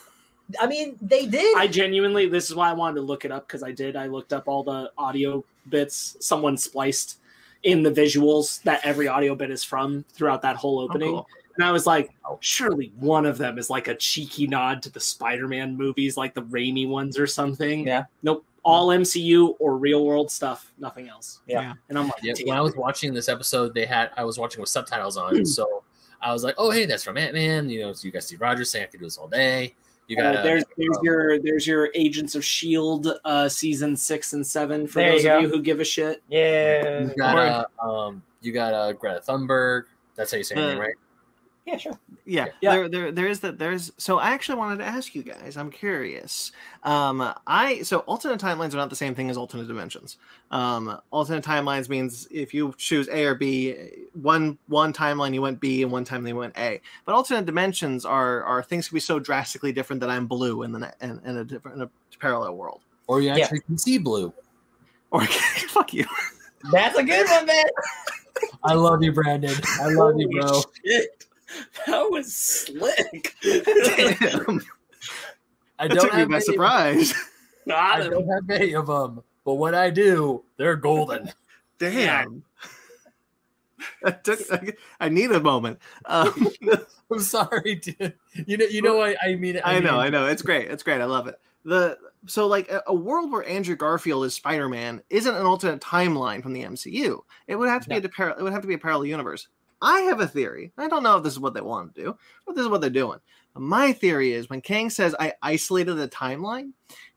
I mean, they did. I genuinely, this is why I wanted to look it up because I did. I looked up all the audio bits someone spliced in the visuals that every audio bit is from throughout that whole Oh, opening. cool. And I was like, oh, surely one of them is like a cheeky nod to the Spider-Man movies, like the Raimi ones or something. Yeah. Nope. All MCU or real world stuff, nothing else. Yeah. And I'm like, Yeah, when I was watching this episode, they had I was watching with subtitles on, so I was like, "Oh, hey, that's from Ant Man." You know, so you got Steve Rogers saying I could do this all day. You got Uh, there's there's your there's your Agents of Shield uh, season six and seven for those you of go. you who give a shit. yeah. you got uh, um you got uh, Greta Thunberg. That's how you say her Uh, name, right? Yeah, sure. Yeah, Yeah. There, there, there is that. There's so I actually wanted to ask you guys. I'm curious. Um, I so alternate timelines are not the same thing as alternate dimensions. Um, alternate timelines means if you choose A or B, one one timeline you went B and one time they went A. But alternate dimensions are are things can be so drastically different that I'm blue in the ne- in, in a different in a parallel world. Or you Yeah. actually can see blue. Or fuck you. That's a good one, man. I love you, Brandon. I love you, bro. Shit. That was slick. Damn, I that don't took me have by surprise. Got I don't have many of them, but when I do, they're golden. Damn. That took, I, I need a moment. Um, I'm sorry, dude. You know, you know what I mean. I know, mean- I know. It's great. It's great. I love it. The so like a, a world where Andrew Garfield is Spider Man isn't an alternate timeline from the MCU. It would have to be a par- it would have to be a parallel universe. I have a theory. I don't know if this is what they want to do, but this is what they're doing. My theory is when Kang says I isolated the timeline,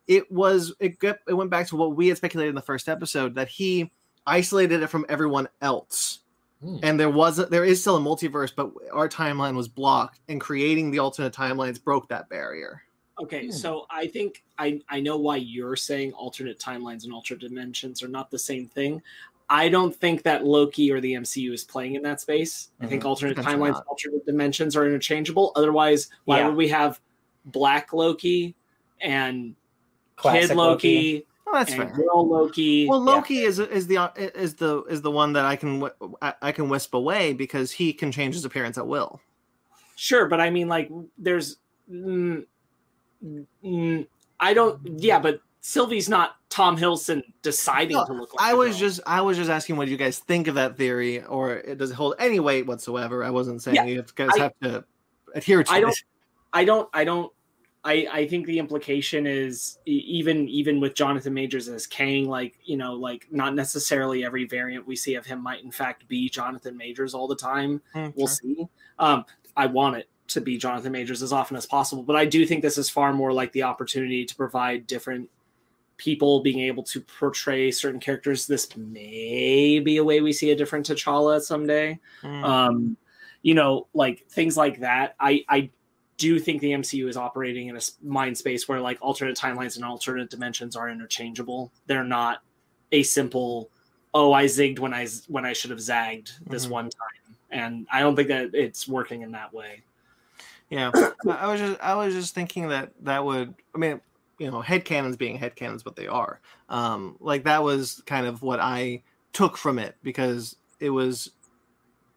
it was it got, it went back to what we had speculated in the first episode that he isolated it from everyone else Hmm. and there was a, there is still a multiverse but our timeline was blocked and creating the alternate timelines broke that barrier Okay, Hmm. so I think I I know why you're saying alternate timelines and alternate dimensions are not the same thing. I don't think that Loki or the MCU is playing in that space. I think alternate Potentially timelines, not. alternate dimensions are interchangeable. Otherwise, why Yeah. would we have Black Loki and Classic Kid Loki, Well, that's and fair. Girl Loki? Well, Loki is is the is the is the one that I can I I can wisp away because he can change his appearance at will. Sure, but I mean, like, there's, mm, mm, I don't, yeah, but Sylvie's not Tom Hiddleston deciding No, to look like. I was just I was just asking what you guys think of that theory, or it does it hold any weight whatsoever? I wasn't saying Yeah, you guys I- have to adhere to I don't- I don't, I don't, I, I think the implication is even, even with Jonathan Majors as Kang, like, you know, like not necessarily every variant we see of him might in fact be Jonathan Majors all the time. Hmm, we'll see. Um, I want it to be Jonathan Majors as often as possible, but I do think this is far more like the opportunity to provide different people being able to portray certain characters. This may be a way we see a different T'Challa someday. Mm. Um, you know, like things like that. I I do think the MCU is operating in a mind space where like alternate timelines and alternate dimensions are interchangeable. They're not a simple oh I zigged when I when I should have zagged this Mhm. one time. And I don't think that it's working in that way. Yeah, I was just I was just thinking that that would I mean you know head headcanons being head headcanons, but they are um like that was kind of what I took from it because it was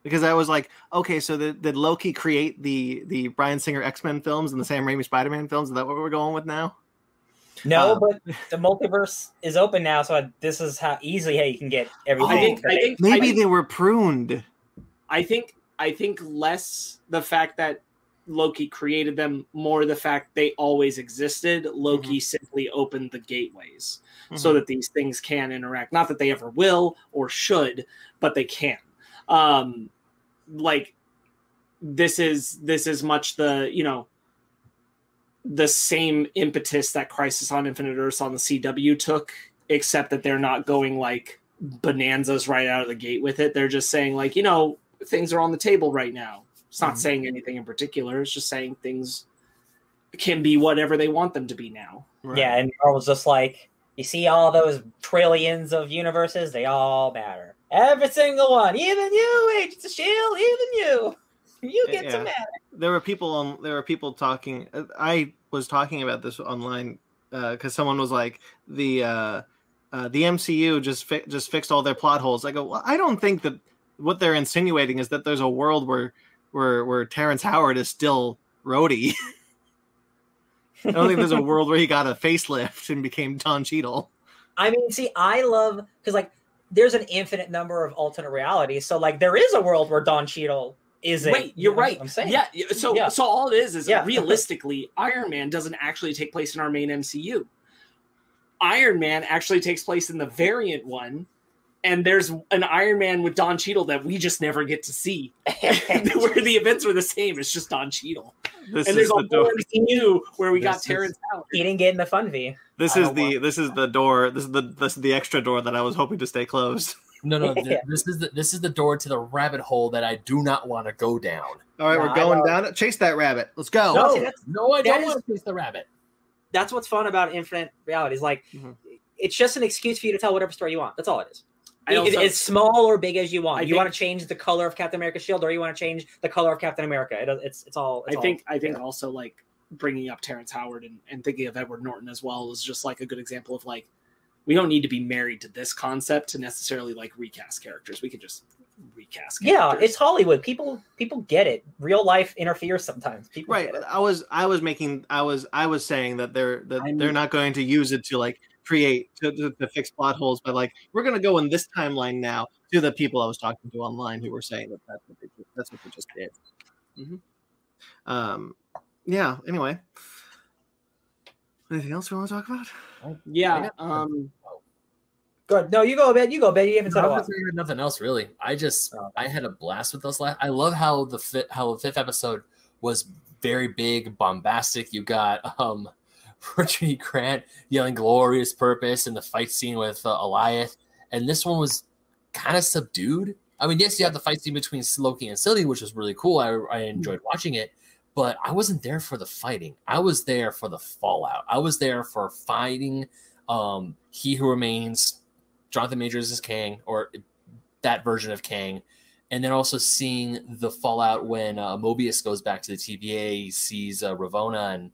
because I was like okay so did, did Loki create the the Bryan Singer X Men films and the Sam Raimi Spider Man films? Is that what we're going with now? No, Uh, but the multiverse is open now, so this is how easily how you can get everything. I think I that they- think I Maybe think, they were pruned. I think I think less the fact that Loki created them, more the fact they always existed. Loki simply opened the gateways. so Mhm. that these things can interact. Not that they ever will or should, but they can. Um, like this is this is much the you know the same impetus that Crisis on Infinite Earths on the CW took, except that they're not going like bonanzas right out of the gate with it. They're just saying like you know things are on the table right now. It's not Mhm. saying anything in particular. It's just saying things can be whatever they want them to be now. Right. Yeah, and Marvel's just like, you see all those trillions of universes, they all matter. Every single one, even you, Agents of Shield, even you, you get Yeah. to matter. there were people on there were people talking uh, i was talking about this online because someone was like the uh, uh the mcu just fi- just fixed all their plot holes i go well, i don't think that what they're insinuating is that there's a world where where where terrence howard is still Rhodey. i don't think there's a world where he got a facelift and became don Cheadle. I mean, see, I love because like there's an infinite number of alternate realities. So like there is a world where Don Cheadle isn't. Wait, you're you know, right. I'm saying. Yeah. So Yeah. so all it is is Yeah. realistically, Iron Man doesn't actually take place in our main MCU. Iron Man actually takes place in the variant one, and there's an Iron Man with Don Cheadle that we just never get to see. where the events were the same. It's just Don Cheadle. This and is there's a the door. whole MCU where we got This is- Terrence Howard. he didn't get in the fun V. This I is the this is the door. This is the this is the extra door that I was hoping to stay closed. No, no, th- this is the this is the door to the rabbit hole that I do not want to go down. All right, No, we're going down. Chase that rabbit. Let's go. No, No, no, I don't is- want to chase the rabbit. That's what's fun about infinite realities. Like, Mhm. it's just an excuse for you to tell whatever story you want. That's all it is. I also- it's small or big as you want. I you think- want to change the color of Captain America's shield, or you want to change the color of Captain America. It, it's it's all. It's I think all I think there. also like bringing up Terrence Howard and, and thinking of Edward Norton as well is just like a good example of like we don't need to be married to this concept to necessarily like recast characters. We could just recast. Yeah, it's Hollywood. People people get it. Real life interferes sometimes. People right i was i was making i was i was saying that they're that I'm- they're not going to use it to like create to, to, to fix plot holes but like we're going to go in this timeline now to the people i was talking to online who were saying that that's what they that's what they just did Mhm. um yeah anyway anything else we want to talk about yeah. Um, Good. No, you go, Ben. You go, Ben. You haven't said a No, nothing else really. I just Oh. I had a blast with those last. I love how the fit how the fifth episode was very big, bombastic. You got um Richard E. Grant yelling "glorious purpose" in the fight scene with uh, Alioth, and this one was kind of subdued. I mean, yes, you have the fight scene between Loki and Sylvie, which was really cool. I, I enjoyed watching it, but I wasn't there for the fighting. I was there for the fallout. I was there for fighting um He Who Remains, Jonathan Majors as Kang, or that version of Kang, and then also seeing the fallout when uh, Mobius goes back to the TVA, sees uh, Ravonna, and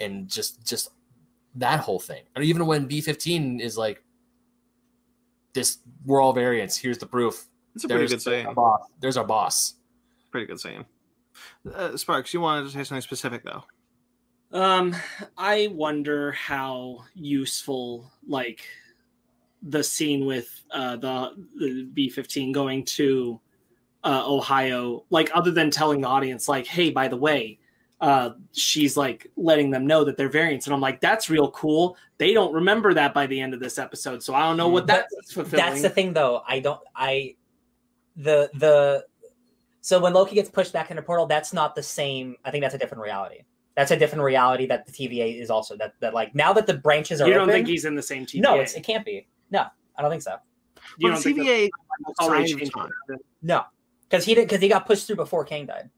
and just just that whole thing. And even when B fifteen is like, this we're all variants. Here's the proof. It's a pretty There's good saying. our boss. There's our boss. Pretty good saying. Uh, Sparks, you wanted to say something specific though. Um, I wonder how useful like the scene with uh the, the B15 going to uh Ohio, like other than telling the audience, like, hey, by the way, uh she's like letting them know that they're variants, and I'm like, that's real cool. They don't remember that by the end of this episode, so I don't know what But that's fulfilling. That's the thing, though. I don't. I the the so when Loki gets pushed back into portal, that's not the same. I think that's a different reality. That's a different reality that the TVA is also that that like now that the branches are you don't open, think he's in the same TVA? no, it's, it can't be. No, I don't think so. you Well, don't the think TVA that's already sign of changed. time. No, because he did because he got pushed through before Kang died.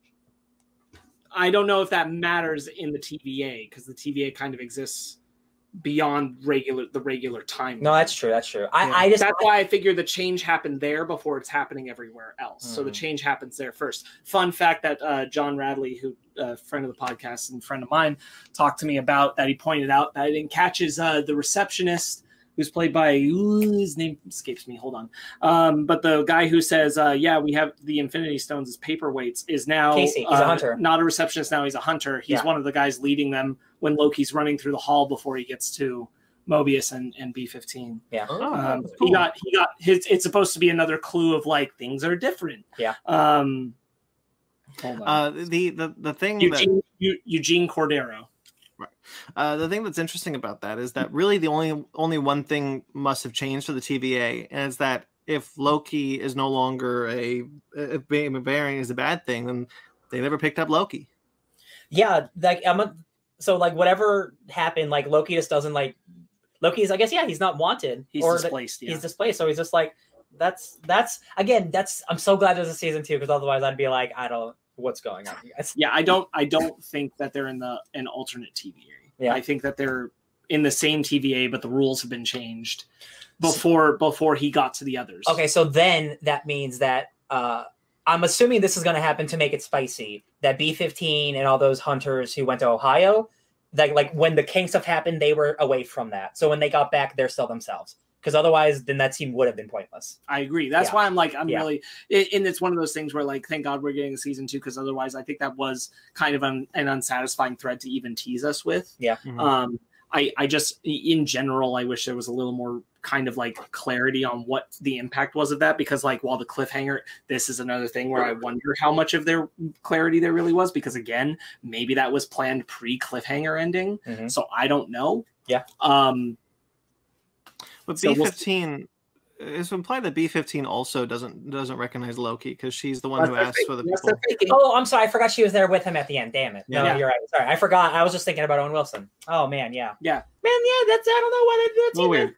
I don't know if that matters in the TVA because the TVA kind of exists beyond regular the regular time. No, that's true. That's true. I, Yeah. I just that's why I figure the change happened there before it's happening everywhere else. So the Mhm. change happens there first. Fun fact that uh, John Radley, who uh, friend of the podcast and friend of mine, talked to me about that. He pointed out that I didn't catch his uh, the receptionist who's played by ooh, his name escapes me. Hold on, um, but the guy who says, uh, "Yeah, we have the Infinity Stones as paperweights," is now Casey. He's a uh, hunter. not a receptionist. Now he's a hunter. He's Yeah. one of the guys leading them when Loki's running through the hall before he gets to Mobius and, and B fifteen. Oh, Um, that's He got he got his. It's supposed to be another clue of like things are different. Yeah. Um. Hold on. Uh, the the the thing that Eugene Eu- Eugene Cordero. Uh, the thing that's interesting about that is that really the only only one thing must have changed for the TVA, and it's that if Loki is no longer a if being a variant is a bad thing, then they never picked up Loki. yeah, like I'm a, so like whatever happened, like Loki just doesn't like Loki's. I guess yeah, he's not wanted. He's or that- displaced. yeah. he's displaced. So he's just like, that's that's again, that's I'm so glad there's a season two because otherwise I'd be like, I don't what's going on, you guys. yeah, I don't. I don't think that they're in the an alternate TVA. Yeah. I think that they're in the same TVA, but the rules have been changed before before he got to the others. Okay, so then that means that uh I'm assuming this is going to happen to make it spicy. That B15 and all those hunters who went to Ohio, that like when the Kang stuff happened, they were away from that. So when they got back, they're still themselves. Because otherwise, then that team would have been pointless. I agree. That's Yeah. why I'm like, I'm Yeah. really, and it's one of those things where, like, thank God we're getting a season two because otherwise, I think that was kind of an, an unsatisfying thread to even tease us with. Mhm. Um, I, I just, in general, I wish there was a little more kind of like clarity on what the impact was of that because, like, while the cliffhanger, this is another thing where I wonder how much of their clarity there really was because, again, maybe that was planned pre cliffhanger ending. Mhm. So I don't know. Yeah. Um, But So B we'll fifteen it's implied that B fifteen also doesn't doesn't recognize Loki because she's the one who Unless asked for the fake- people. Oh, I'm sorry. I forgot she was there with him at the end. Damn it. No, Yeah. you're right. Sorry. I forgot. I was just thinking about Owen Wilson. Oh, man. Yeah. Yeah. Man, yeah. That's, I don't know why A little weird.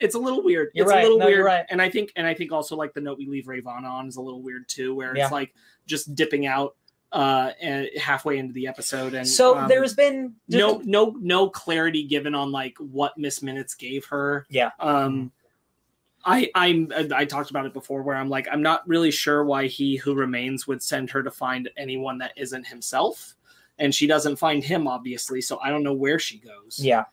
it's a little weird. You're it's right. a little No, you're weird. right. And I think and I think also like the note we leave Ravon on is a little weird too, where Yeah. it's like just dipping out uh halfway into the episode and So um, there's been no no no clarity given on like what Miss Minutes gave her. Yeah. Um I I'm I talked about it before where I'm like I'm not really sure why he who remains would send her to find anyone that isn't himself. And she doesn't find him obviously, so I don't know where she goes. Yeah.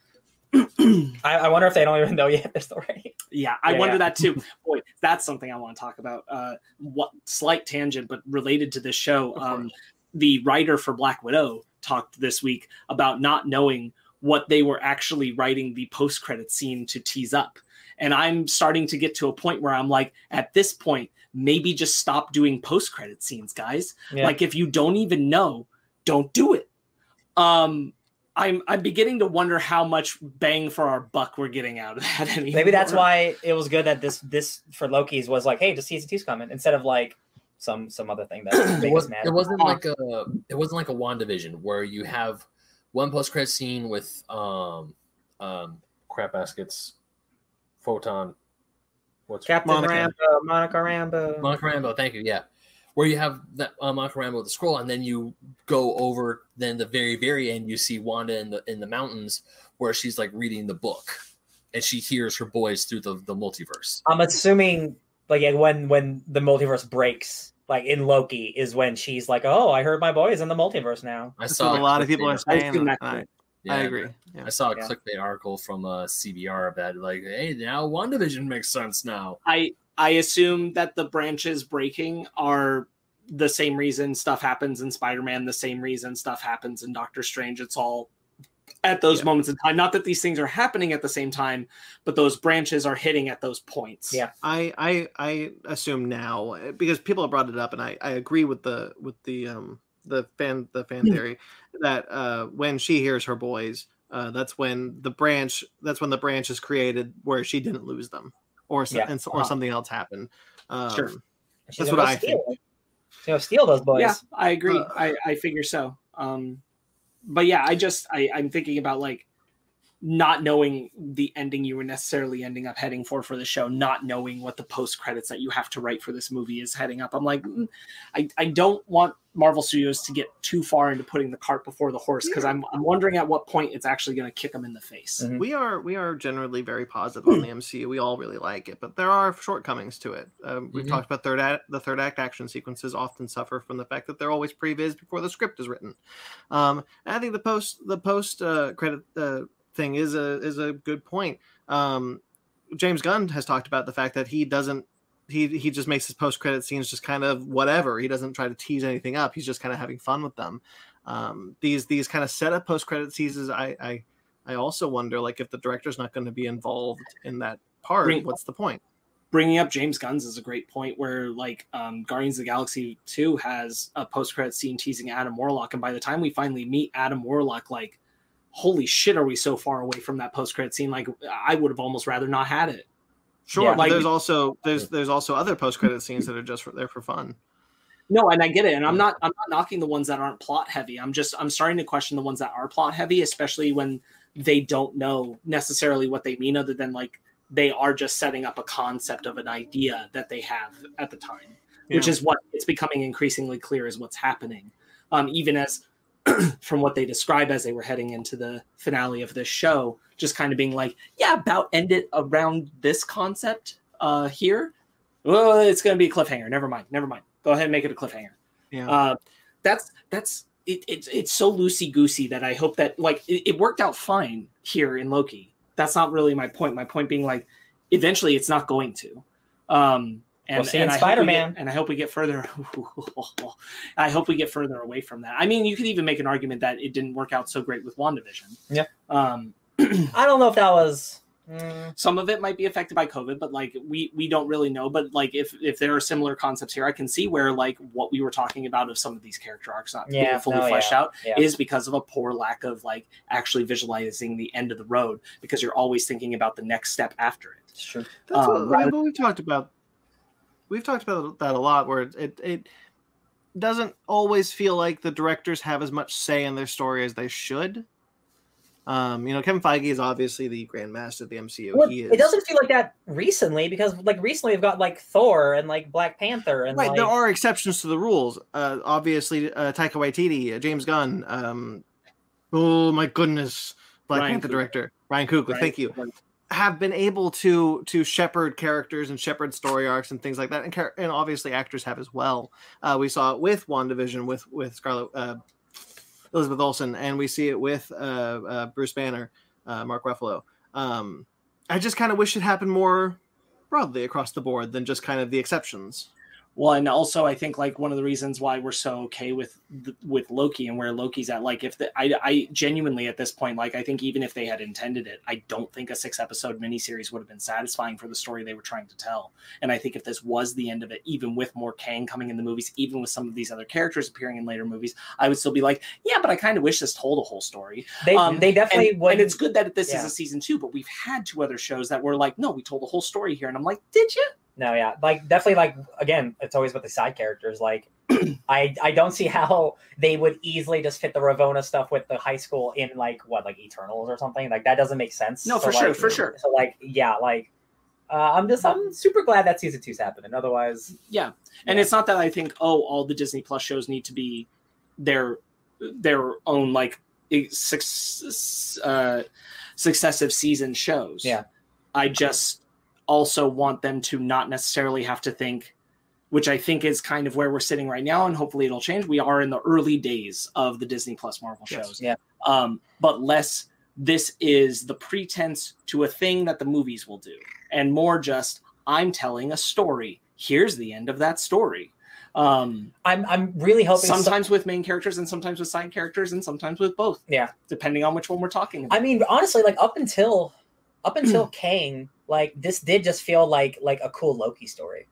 I, I wonder if they don't even know yet story. Yeah, I Yeah, wonder yeah. that too. Boy, that's something I want to talk about. Uh, what slight tangent, but related to this show. Um, the writer for Black Widow talked this week about not knowing what they were actually writing the post credit scene to tease up. And I'm starting to get to a point where I'm like, at this point, maybe just stop doing post credit scenes, guys. Yeah. Like if you don't even know, don't do it. Um, I'm I'm beginning to wonder how much bang for our buck we're getting out of that. Anymore. Maybe that's why it was good that this this for Loki's was like, hey, just season two's coming instead of like some some other thing that it, was, mad. it wasn't like a it wasn't like a WandaVision where you have one post credit scene with um um crap baskets photon what's Captain Monica. Rambo, Monica Rambo. Monica Rambo, thank you. Yeah. Where you have that uh, Monica Rambo with the scroll, and then you go over. Then the very very end, you see Wanda in the in the mountains where she's like reading the book, and she hears her boys through the the multiverse. I'm assuming like yeah, when when the multiverse breaks, like in Loki, is when she's like, "Oh, I heard my boys in the multiverse now." I saw a lot of people are I saying. assume I, it. I agree. Yeah. I saw a Yeah. clickbait article from uh, CBR about like, hey, now WandaVision makes sense now. I I assume that the branches breaking are the same reason stuff happens in Spider-Man, the same reason stuff happens in Doctor Strange. It's all at those Yeah. moments in time. Not that these things are happening at the same time, but those branches are hitting at those points. Yeah. I I I assume now because people have brought it up, and I I agree with the with the um the fan the fan Hmm. theory that uh when she hears her boys, uh that's when the branch that's when the branch is created where she didn't lose them or s- Yeah. and, or Uh-huh. something else happened. Um, Sure. She's That's what go I steal it. She's steal those boys. Yeah, I agree. Uh, I, I figure so. Um, but yeah, I just I, I'm thinking about like not knowing the ending you were necessarily ending up heading for for the show, not knowing what the post credits that you have to write for this movie is heading up. I'm like, mm, I, I don't want Marvel Studios to get too far into putting the cart before the horse because I'm I'm wondering at what point it's actually going to kick them in the face. Mhm. we are we are generally very positive on the MCU. We all really like it, but there are shortcomings to it. Um, we've Mhm. talked about third act, the third act action sequences often suffer from the fact that they're always previs before the script is written. Um, I think the post the post uh, credit uh, thing is a is a good point. Um, James Gunn has talked about the fact that he doesn't he he just makes his post credit scenes just kind of whatever. He doesn't try to tease anything up. He's just kind of having fun with them. Um, these these kind of setup post credit scenes, I I I also wonder like if the director's not going to be involved in that part, Bring- what's the point? bringing up James Gunn's is a great point where like um, Guardians of the Galaxy 2 has a post credit scene teasing Adam Warlock and by the time we finally meet Adam Warlock like holy shit are we so far away from that post credit scene like I would have almost rather not had it. Sure, Yeah. Like- there's also there's there's also other post credit scenes that are just for, there for fun. No, and I get it and I'm not I'm not knocking the ones that aren't plot heavy. I'm just I'm starting to question the ones that are plot heavy especially when they don't know necessarily what they mean other than like they are just setting up a concept of an idea that they have at the time. which is what it's becoming increasingly clear is what's happening. Um, even as from what they describe as they were heading into the finale of this show, just kind of being like, yeah, about end it around this concept uh, here. Well, it's going to be a cliffhanger. Never mind. Never mind. Go ahead and make it a cliffhanger. yeah. Uh, that's that's it, it's it's so loosey goosey that I hope that like it, it worked out fine here in Loki. That's not really my point. My point being like, eventually it's not going to. Um, and, We'll see and I hope we Spider-Man. get- and I hope we get further. I hope we get further away from that. I mean, you could even make an argument that it didn't work out so great with Wandavision. Yeah. Um, I don't know if that was. mm, some of it might be affected by covid but like we we don't really know but like if if there are similar concepts here i can see where like what we were talking about of some of these character arcs not being Yeah, fully no, fleshed yeah, out yeah. is because of a poor lack of like actually visualizing the end of the road because you're always thinking about the next step after it it's true. That's what, um, right, but we've talked about we've talked about that a lot where it, it it doesn't always feel like the directors have as much say in their story as they should. Um, you know, Kevin Feige is obviously the grandmaster of the MCU. Well, he is. it doesn't feel like that recently because like recently we've got like Thor and like Black Panther and Right, like there are exceptions to the rules. Uh, obviously, uh, Taika Waititi, uh, James Gunn. Um, oh my goodness, Black Ryan Panther Coogler. director Ryan Coogler. right? Thank you. Have been able to to shepherd characters and shepherd story arcs and things like that, and and obviously actors have as well. Uh, we saw it with WandaVision with with Scarlet uh, Elizabeth Olsen, and we see it with uh, uh, Bruce Banner, uh, Mark Ruffalo. Um, I just kind of wish it happened more broadly across the board than just kind of the exceptions. Well, and also I think like one of the reasons why we're so okay with with Loki and where Loki's at, like if the I, I genuinely at this point, like I think even if they had intended it, I don't think a six episode miniseries would have been satisfying for the story they were trying to tell. And I think if this was the end of it, even with more Kang coming in the movies, even with some of these other characters appearing in later movies, I would still be like, yeah, but I kind of wish this told a whole story. they Um, they definitely and, would. and it's good that this is a season two, but we've had two other shows that were like, no, we told the whole story here, and I'm like, did you? No, yeah, like definitely, like again, it's always with the side characters. Like, I I don't see how they would easily just fit the Ravonna stuff with the high school in like what like Eternals or something. Like that doesn't make sense. No, So, for sure, for sure. So like, yeah, like Uh, I'm just I'm super glad that season two's happening. Otherwise, Yeah, and Yeah. it's not that I think oh all the Disney Plus shows need to be their their own like suc- uh, successive season shows. Yeah. I just also want them to not necessarily have to think, which I think is kind of where we're sitting right now, and hopefully it'll change. We are in the early days of the Disney Plus Marvel Yes. shows. Yeah. Um, but less this is the pretense to a thing that the movies will do, and more just I'm telling a story. Here's the end of that story. Um, I'm I'm really hoping. some- sometimes with main characters and sometimes with side characters and sometimes with both. Yeah. Depending on which one we're talking about. I mean, honestly, like up until up until Kang, like this did just feel like like a cool Loki story.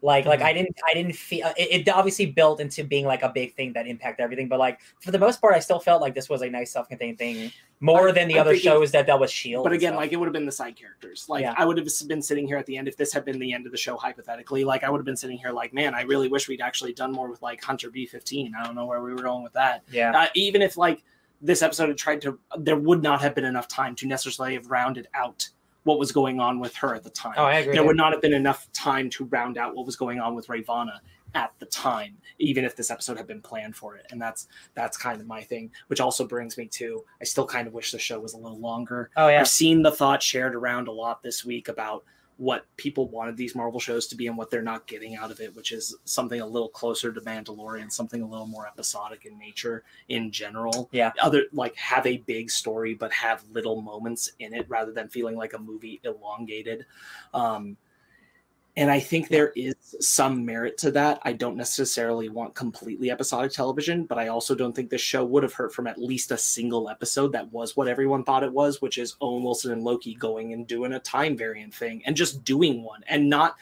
Like like Mm-hmm. I didn't I didn't feel it, it obviously built into being like a big thing that impacted everything, but like for the most part, I still felt like this was a nice self-contained thing more I- than the I other think it- shows that dealt with Shield. but again, like it would have been the side characters. Like Yeah. I would have been sitting here at the end if this had been the end of the show, hypothetically. Like I would have been sitting here like, man, I really wish we'd actually done more with like Hunter B fifteen. I don't know where we were going with that. yeah, Uh, even if like this episode had tried to, there would not have been enough time to necessarily have rounded out what was going on with her at the time. oh, I agree. there would not have been enough time to round out what was going on with Ravonna at the time, even if this episode had been planned for it. And that's that's kind of my thing, which also brings me to I still kind of wish the show was a little longer. oh yeah, I've seen the thought shared around a lot this week about what people wanted these Marvel shows to be and what they're not getting out of it, which is something a little closer to Mandalorian, something a little more episodic in nature in general. Yeah. Other like have a big story but have little moments in it rather than feeling like a movie elongated. Um and I think there is some merit to that. I don't necessarily want completely episodic television, but I also don't think this show would have hurt from at least a single episode that was what everyone thought it was, which is Owen Wilson and Loki going and doing a time variant thing and just doing one and not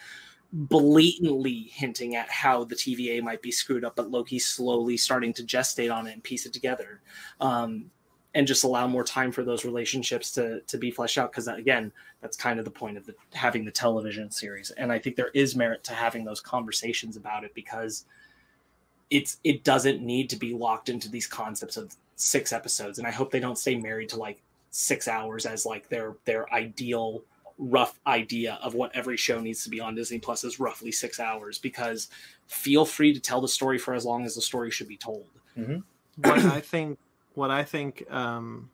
blatantly hinting at how the TVA might be screwed up, but Loki slowly starting to gestate on it and piece it together. Um, and just allow more time for those relationships to to be fleshed out because again that's kind of the point of the, having the television series. And i think there is merit to having those conversations about it because it's it doesn't need to be locked into these concepts of six episodes. And i hope they don't stay married to like six hours as like their their ideal rough idea of what every show needs to be on disney plus is roughly six hours because feel free to tell the story for as long as the story should be told. Mm-hmm. But I think, what I think, um,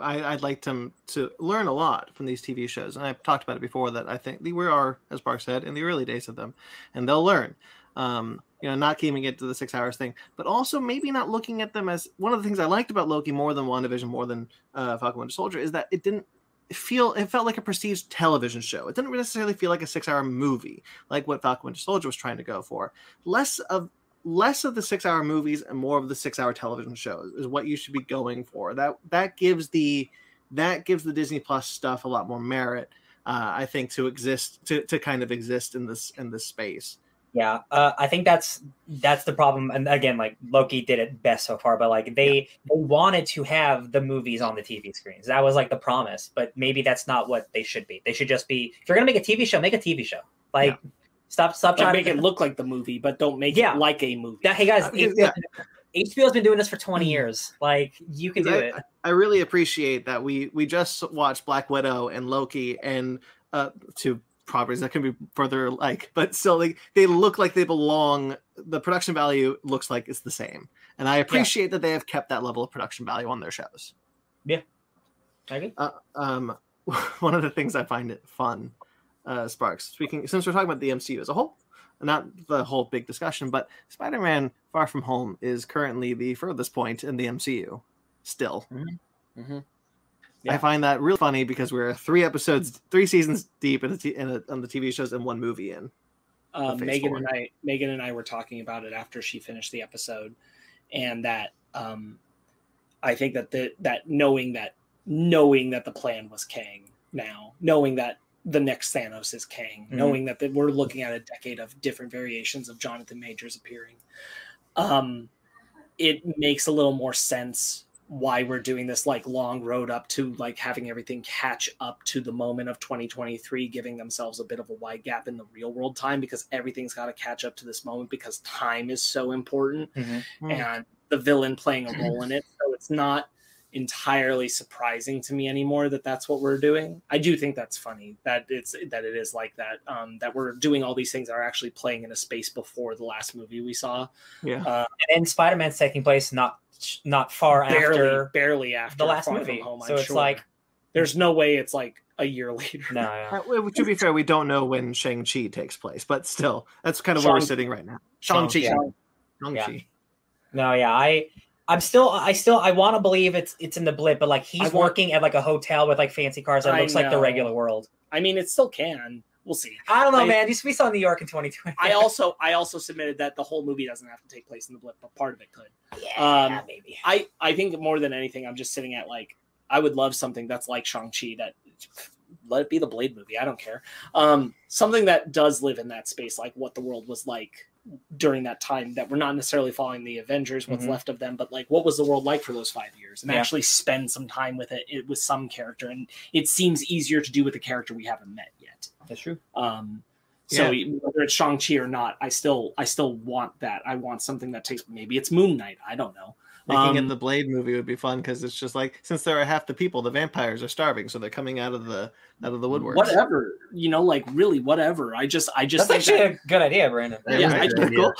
I, I'd like to to learn a lot from these TV shows, and I've talked about it before. That I think we are, as Bark said, in the early days of them, and they'll learn. Um, you know, not keeping it to the six hours thing, but also maybe not looking at them as one of the things I liked about Loki more than WandaVision, more than uh, Falcon Winter Soldier, is that it didn't feel it felt like a prestige television show. It didn't necessarily feel like a six hour movie, like what Falcon Winter Soldier was trying to go for. Less of less of the six hour movies and more of the six hour television shows is what you should be going for that that gives the that gives the disney plus stuff a lot more merit uh, i think to exist to, to kind of exist in this in this space Yeah, uh, I think that's that's the problem. And again, like Loki did it best so far, but like they they wanted to have the movies on the TV screens. That was like the promise, but maybe that's not what they should be. They should just be. If you're gonna make a TV show, make a TV show. Like stop stop Like, trying make to make it look like the movie but don't make Yeah. it like a movie That, hey guys, HBO, yeah. HBO's been doing this for 20 years. Like you can do I, it. I really appreciate that we we just watched black widow and loki and uh two properties that can be further alike but still they, they look like they belong the production value looks like it's the same and i appreciate that they have kept that level of production value on their shows Yeah. Okay. Uh, um, one of the things I find it fun, uh, Sparks. Speaking since we're talking about the MCU as a whole, not the whole big discussion, but Spider-Man: Far From Home is currently the furthest point in the MCU. Still, Mhm. I Yeah. find that really funny because we're three episodes, three seasons deep in, a t- in a, on the TV shows and one movie in. uh, Megan four. and I, Megan and I were talking about it after she finished the episode, and that um, I think that the that knowing that knowing that the plan was Kang now, knowing that the next Thanos is Kang, Mhm. knowing that, we're looking at a decade of different variations of Jonathan Majors appearing, um, it makes a little more sense why we're doing this like long road up to like having everything catch up to the moment of 2023 giving themselves a bit of a wide gap in the real world time because everything's got to catch up to this moment because time is so important Mhm. Hmm. and the villain playing a role in it so it's not entirely surprising to me anymore that that's what we're doing. I do think that's funny that it's that it is like that. Um, that we're doing all these things that are actually playing in a space before the last movie we saw. Yeah. Uh, And Spider-Man's taking place not not far barely, after. barely after the last movie. From Home, So I'm it's sure. like- there's no way it's like a year later. No, yeah. Uh, to be fair, we don't know when Shang Chi takes place, but still, that's kind of where we're sitting right now. Shang Chi. Yeah. Shang Yeah. Chi. No, yeah, I I'm still I still I want to believe it's it's in the blip, but like he's want- working at like a hotel with like fancy cars that I looks like the regular world. I mean, it still can. We'll see. I don't know, I- man. You we saw New York in 2020. I also I also submitted that the whole movie doesn't have to take place in the blip, but part of it could. yeah, um, maybe. I I think more than anything, I'm just sitting at like I would love something that's like Shang Chi that let it be the Blade movie. I don't care. Um, something that does live in that space, like what the world was like during that time. That we're not necessarily following the Avengers, what's Mhm. left of them, but like what was the world like for those five years, and Yeah. actually spend some time with it, it with some character. And it seems easier to do with a character we haven't met yet. That's true. Um, so whether it's Shang Chi or not, I still I still want that. I want something that takes maybe it's Moon Knight. I don't know. Making Um, it the Blade movie would be fun because it's just like since there are half the people, the vampires are starving, so they're coming out of the out of the woodworks. whatever you know like really whatever i just i just That's think actually that, a good idea, Brandon. Yeah, yeah. I, just, idea.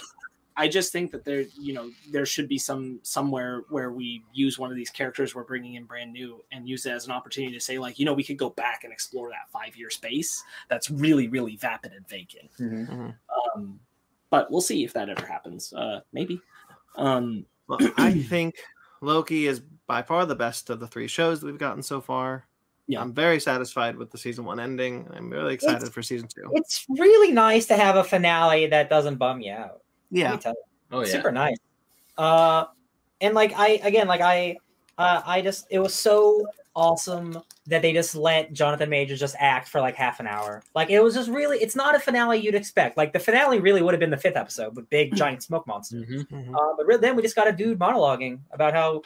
I just think that there you know there should be some somewhere where we use one of these characters we're bringing in brand new and use it as an opportunity to say like you know we could go back and explore that five year space that's really really vapid and vacant Mhm. um but we'll see if that ever happens uh maybe um Well, I think Loki is by far the best of the three shows that we've gotten so far. Yeah. I'm very satisfied with the season one ending. I'm really excited It's- for season two. It's really nice to have a finale that doesn't bum you out. Let Yeah, me tell you. Oh yeah. super nice. Uh, and like I again, like I, uh, I just it was so awesome that they just let Jonathan Majors just act for like half an hour. Like it was just really, it's not a finale you'd expect. Like the finale really would have been the fifth episode with big giant smoke monster. Mhm. Mhm. Uh, but really, then we just got a dude monologuing about how.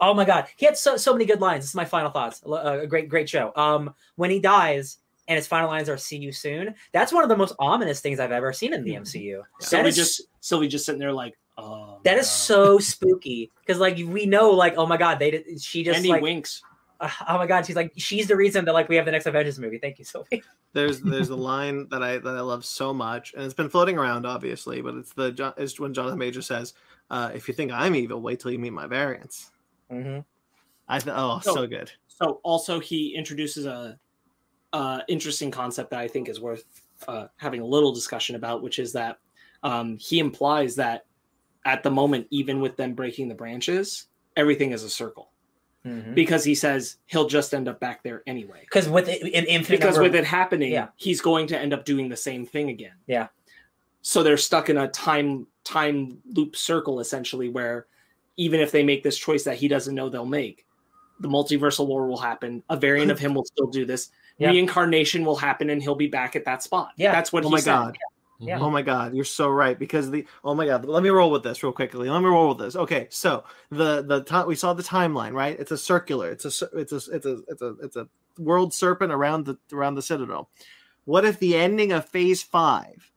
Oh my god, he had so so many good lines. This is my final thoughts. Uh, A great great show. Um, when he dies and his final lines are "See you soon." That's one of the most ominous things I've ever seen in the MCU. so That we is- just so we just sitting there like oh That is so spooky because, like, we know, like, oh my god, they did. She just and he like, winks oh my god, she's like, she's the reason that like we have the next Avengers movie. Thank you, Sophie. there's there's a line that I that I love so much, and it's been floating around, obviously, but it's the Jo- it's when Jonathan Major says, uh, "If you think I'm evil, wait till you meet my variants." Mm-hmm. I th- oh, So- so good. So also he introduces a uh, interesting concept that I think is worth uh, having a little discussion about, which is that um, he implies that at the moment, even with them breaking the branches, everything is a circle Mm-hmm. because he says he'll just end up back there anyway. Because with it, an infinite Because number with it happening, Yeah. he's going to end up doing the same thing again. Yeah. So they're stuck in a time time loop circle essentially, where even if they make this choice that he doesn't know they'll make, the multiversal war will happen. A variant of him will still do this. Yeah. Reincarnation will happen, and he'll be back at that spot. Yeah. that's what Oh my said. god. Yeah. Oh my god, you're so right because the oh my god, let me roll with this real quickly. Let me roll with this. Okay, so the the time we saw the timeline, right? It's a circular. It's a it's a it's a it's a it's a world serpent around the around the citadel. What if the ending of Phase Five,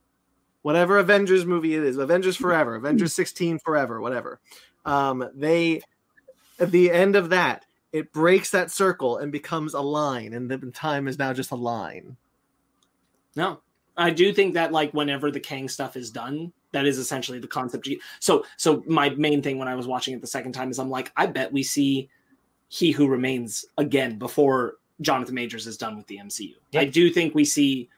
whatever Avengers movie it is, Avengers Forever, Avengers 16 Forever, whatever, um, they at the end of that, it breaks that circle and becomes a line, and the time is now just a line. No, I do think that like whenever the Kang stuff is done, that is essentially the concept. So, so my main thing when I was watching it the second time is I'm like, I bet we see He Who Remains again before Jonathan Majors is done with the MCU. Yeah. I do think we see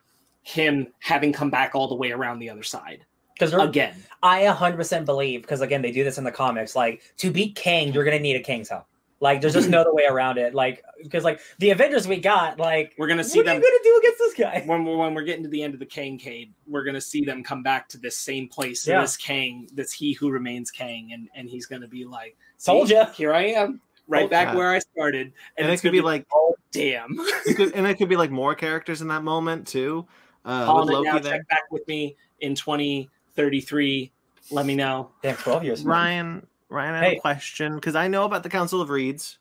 him having come back all the way around the other side because again. I 100% believe because again they do this in the comics. Like to beat Kang, you're gonna need a Kang's help. Like there's just no other way around it. Like because like the Avengers we got, like We're gonna see what are you gonna do against this guy? when we're when we're getting to the end of the Kang cade. We're gonna see them come back to this same place. Yeah. This Kang, this He Who Remains Kang, and and he's gonna be like, Told "See, ya." Here I am, right Told back ya. where I started." And, it could gonna be like oh damn. it could, and it could be like more characters in that moment too. Uh, Calling with it now, check back with me in 2033. Let me know. Damn, 12 years. Ryan, Ryan, I have Hey. a question because I know about the Council of Reeds.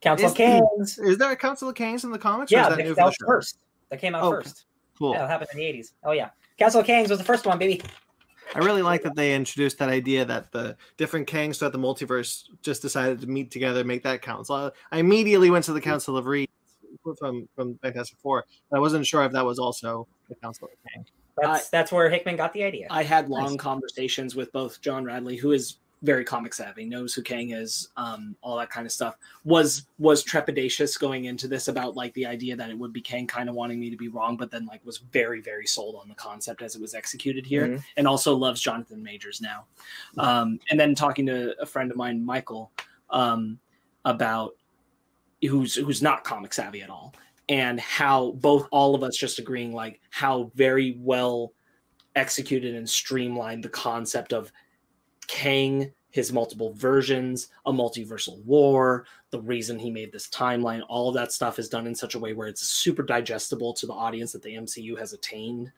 Council Is- of Kangs. Is there a Council of Kangs in the comics? or Yeah, is that that, new that was the first. That came out Oh, first. Cool. Yeah, it happened in the 80s. Oh yeah, Council of Kangs was the first one, baby. I really like that they introduced that idea that the different Kangs throughout the multiverse just decided to meet together, make that council. I immediately went to the Council of Reeds from from Fantastic Four. I wasn't sure if that was also the Council of Kang. That's that's where Hickman got the idea. I had long Nice. conversations with both John Radley, who is very comic savvy, knows who Kang is, um, all that kind of stuff. Was was trepidatious going into this about like the idea that it would be Kang, kind of wanting me to be wrong, but then like was very very sold on the concept as it was executed here, Mhm. and also loves Jonathan Majors now. Um, and then talking to a friend of mine, Michael, um, about who's who's not comic savvy at all and how both all of us just agreeing like how very well executed and streamlined the concept of Kang, his multiple versions, a multiversal war, the reason he made this timeline, all of that stuff is done in such a way where it's super digestible to the audience that the MCU has attained.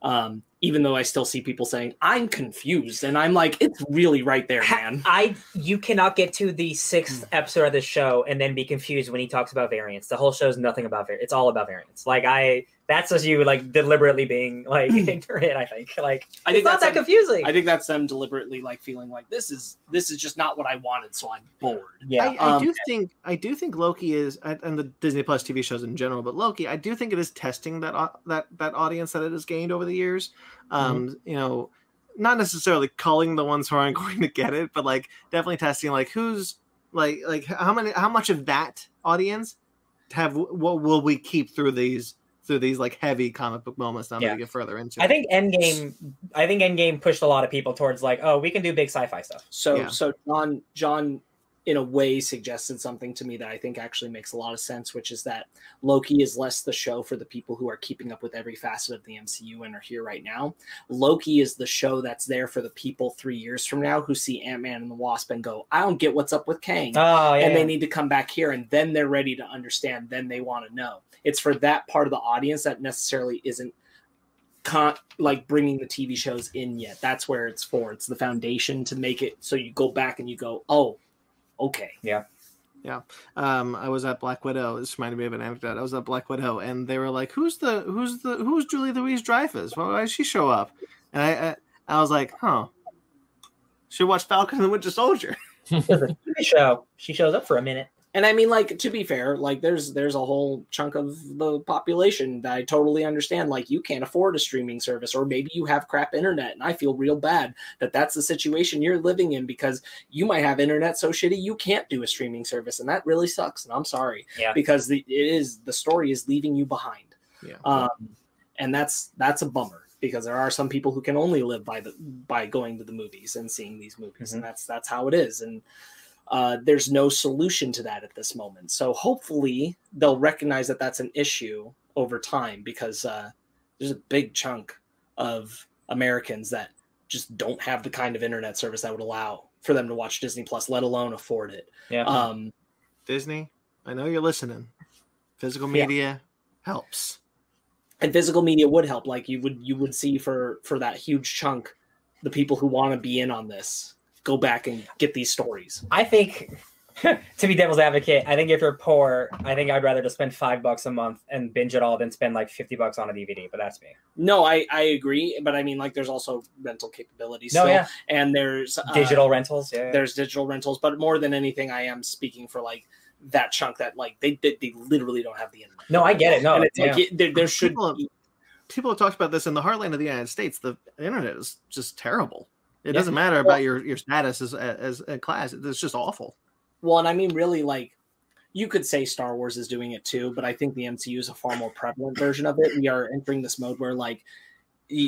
Um, even though I still see people saying, I'm confused, and I'm like, it's really right there, man. I you cannot get to the sixth Hmm. episode of the show and then be confused when he talks about variants. The whole show is nothing about variants. It's all about variants. Like I, that's just you like deliberately being like ignorant. I think like Hmm. I think it's not that's that a- confusing. I think that's them deliberately like feeling like this is this is just not what I wanted, so I'm bored. yeah, I, I Um, do think I do think Loki is and and the Disney Plus TV shows in general, but Loki, I do think it is testing that au- that that audience that it has gained over the years. Um, You know, not necessarily calling the ones who aren't going to get it, but like definitely testing like who's like like how many how much of that audience have what will we keep through these through these like heavy comic book moments I'm Yeah. gonna get further into. I think Endgame. I think Endgame pushed a lot of people towards like, oh, we can do big sci-fi stuff. So Yeah. so John John in a way suggested something to me that I think actually makes a lot of sense, which is that Loki is less the show for the people who are keeping up with every facet of the MCU and are here right now. Loki is the show that's there for the people three years from now who see Ant Man and the Wasp and go, I don't get what's up with Kang. Oh yeah, and they need to come back here and then they're ready to understand then they want to know it's for that part of the audience that necessarily isn't con- like bringing the tv shows in yet that's where it's for it's the foundation to make it so you go back and you go oh okay Yeah. Yeah. um I was at Black Widow. This reminded me of an anecdote. I was at Black Widow and they were like, Who's the who's the who's Julia Louis-Dreyfus? Why, why did she show up? And I, I I was like, huh. Should watch Falcon and the Winter Soldier. It's TV show. She shows up for a minute. And i mean like to be fair like there's there's a whole chunk of the population that i totally understand like you can't afford a streaming service or maybe you have crap internet and i feel real bad that that's the situation you're living in because you might have internet so shitty you can't do a streaming service and that really sucks and i'm sorry Yeah. because the it is the story is leaving you behind Yeah. um and that's that's a bummer because there are some people who can only live by the by going to the movies and seeing these movies and that's that's how it is and uh, there's no solution to that at this moment so hopefully they'll recognize that that's an issue over time because uh, there's a big chunk of americans that just don't have the kind of internet service that would allow for them to watch disney plus let alone afford it Yeah. um, Disney, I know you're listening. Physical Yeah. media helps. and physical media would help like you would you would see for for that huge chunk the people who want to be in on this go back and get these stories I think to be devil's advocate, I think if you're poor, I think I'd rather just spend five bucks a month and binge it all than spend like fifty bucks on a DVD. But that's me. no i i agree but i mean like there's also rental capabilities No, still, yeah, and there's uh, digital rentals. Yeah, there's digital rentals but more than anything i am speaking for like that chunk that like they they, they literally don't have the internet no, I get it. No, and it's yeah. like it, there, there should People- be People have talked about this in the heartland of the United States. The internet is just terrible. It Yeah. doesn't matter about your your status as as a class. It's just awful. Well, and I mean, really, like you could say Star Wars is doing it too, but I think the MCU is a far more prevalent version of it. We are entering this mode where, like,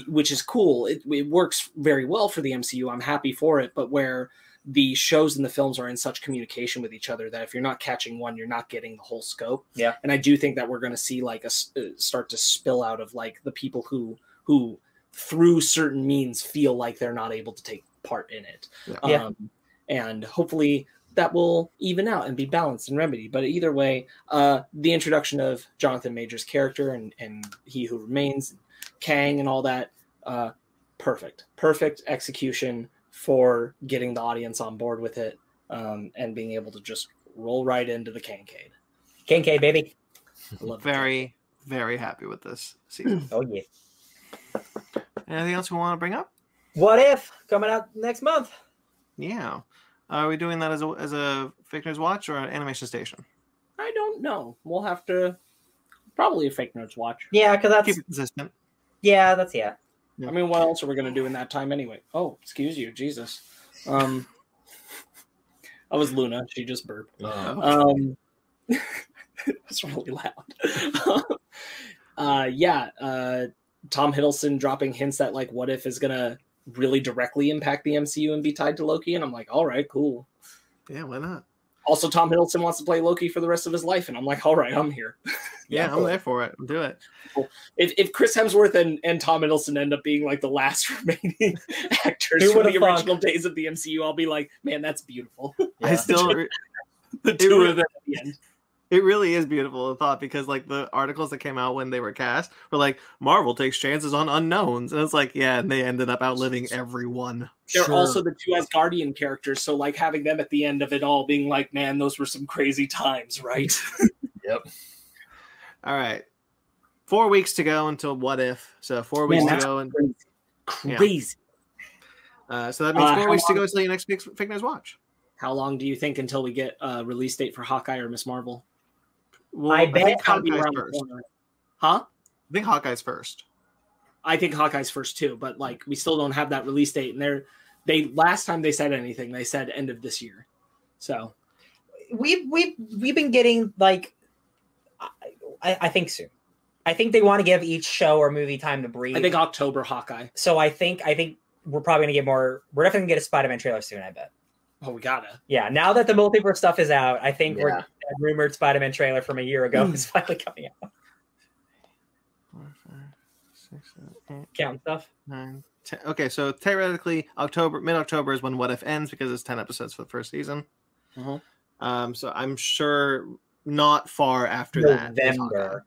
which is cool. It, it works very well for the MCU. I'm happy for it, but where the shows and the films are in such communication with each other that if you're not catching one, you're not getting the whole scope. Yeah. and I do think that we're going to see like a s- uh, start to spill out of like the people who who through certain means feel like they're not able to take part in it. Yeah. Yeah. Um, and hopefully that will even out and be balanced and remedied. But either way, uh, the introduction of Jonathan Major's character and, and He Who Remains, Kang, and all that, uh, perfect. Perfect execution for getting the audience on board with it um, and being able to just roll right into the Kankade. K baby. I love the Very very happy with this season. Oh yeah. Anything else we want to bring up? What if coming out next month? Yeah. Are we doing that as a as a fake nerds watch or an animation station? I don't know. We'll have to probably a fake nerds watch. Yeah, because that's Keep it consistent. yeah, that's yeah. I mean, what else are we going to do in that time anyway? Oh, excuse you, Jesus. Um, I was Luna. She just burped. Uh, Um, that's really loud. uh, yeah, uh, Tom Hiddleston dropping hints that like, what if is gonna really directly impact the MCU and be tied to Loki? And I'm like, all right, cool. Yeah, why not? Also, Tom Hiddleston wants to play Loki for the rest of his life, and I'm like, all right, I'm here. Yeah, cool. I'm there for it. Do it. If, if Chris Hemsworth and, and Tom Hiddleston end up being like the last remaining actors Who from the thought? original days of the MCU, I'll be like, man, that's beautiful. I still the two of them at the end. It really is beautiful a thought because like the articles that came out when they were cast were like Marvel takes chances on unknowns. And it's like, yeah, and they ended up outliving everyone. They're Sure. also the two Asgardian characters, so like having them at the end of it all being like, man, those were some crazy times, right? Yep. All right. Four weeks to go until what if. So four weeks Man, to go and crazy. Yeah. Uh, so that means Uh, four how weeks to go until your next fake, fake nerds watch. How long do you think until we get a release date for Hawkeye or Miss Marvel? Well, I bet think Gotta be Hawkeye's around first. corner. Huh? I think Hawkeye's first. I think Hawkeye's first too, but like we still don't have that release date. And they're they last time they said anything, they said end of this year. So we've we've we've been getting like I, I think soon. I think they want to give each show or movie time to breathe. I think October Hawkeye. so. I think I think we're probably gonna get more. We're definitely gonna get a Spider-Man trailer soon. I bet. Oh, we gotta. Yeah. Now that the multiverse stuff is out, I think we're Yeah. that rumored Spider-Man trailer from a year ago is finally coming out. Four, five, six, seven, eight, Count stuff. nine, ten. Okay, so theoretically, October, mid October is when What If ends because it's ten episodes for the first season. Mhm. Um, so I'm sure not far after that. is Hawkeye. November.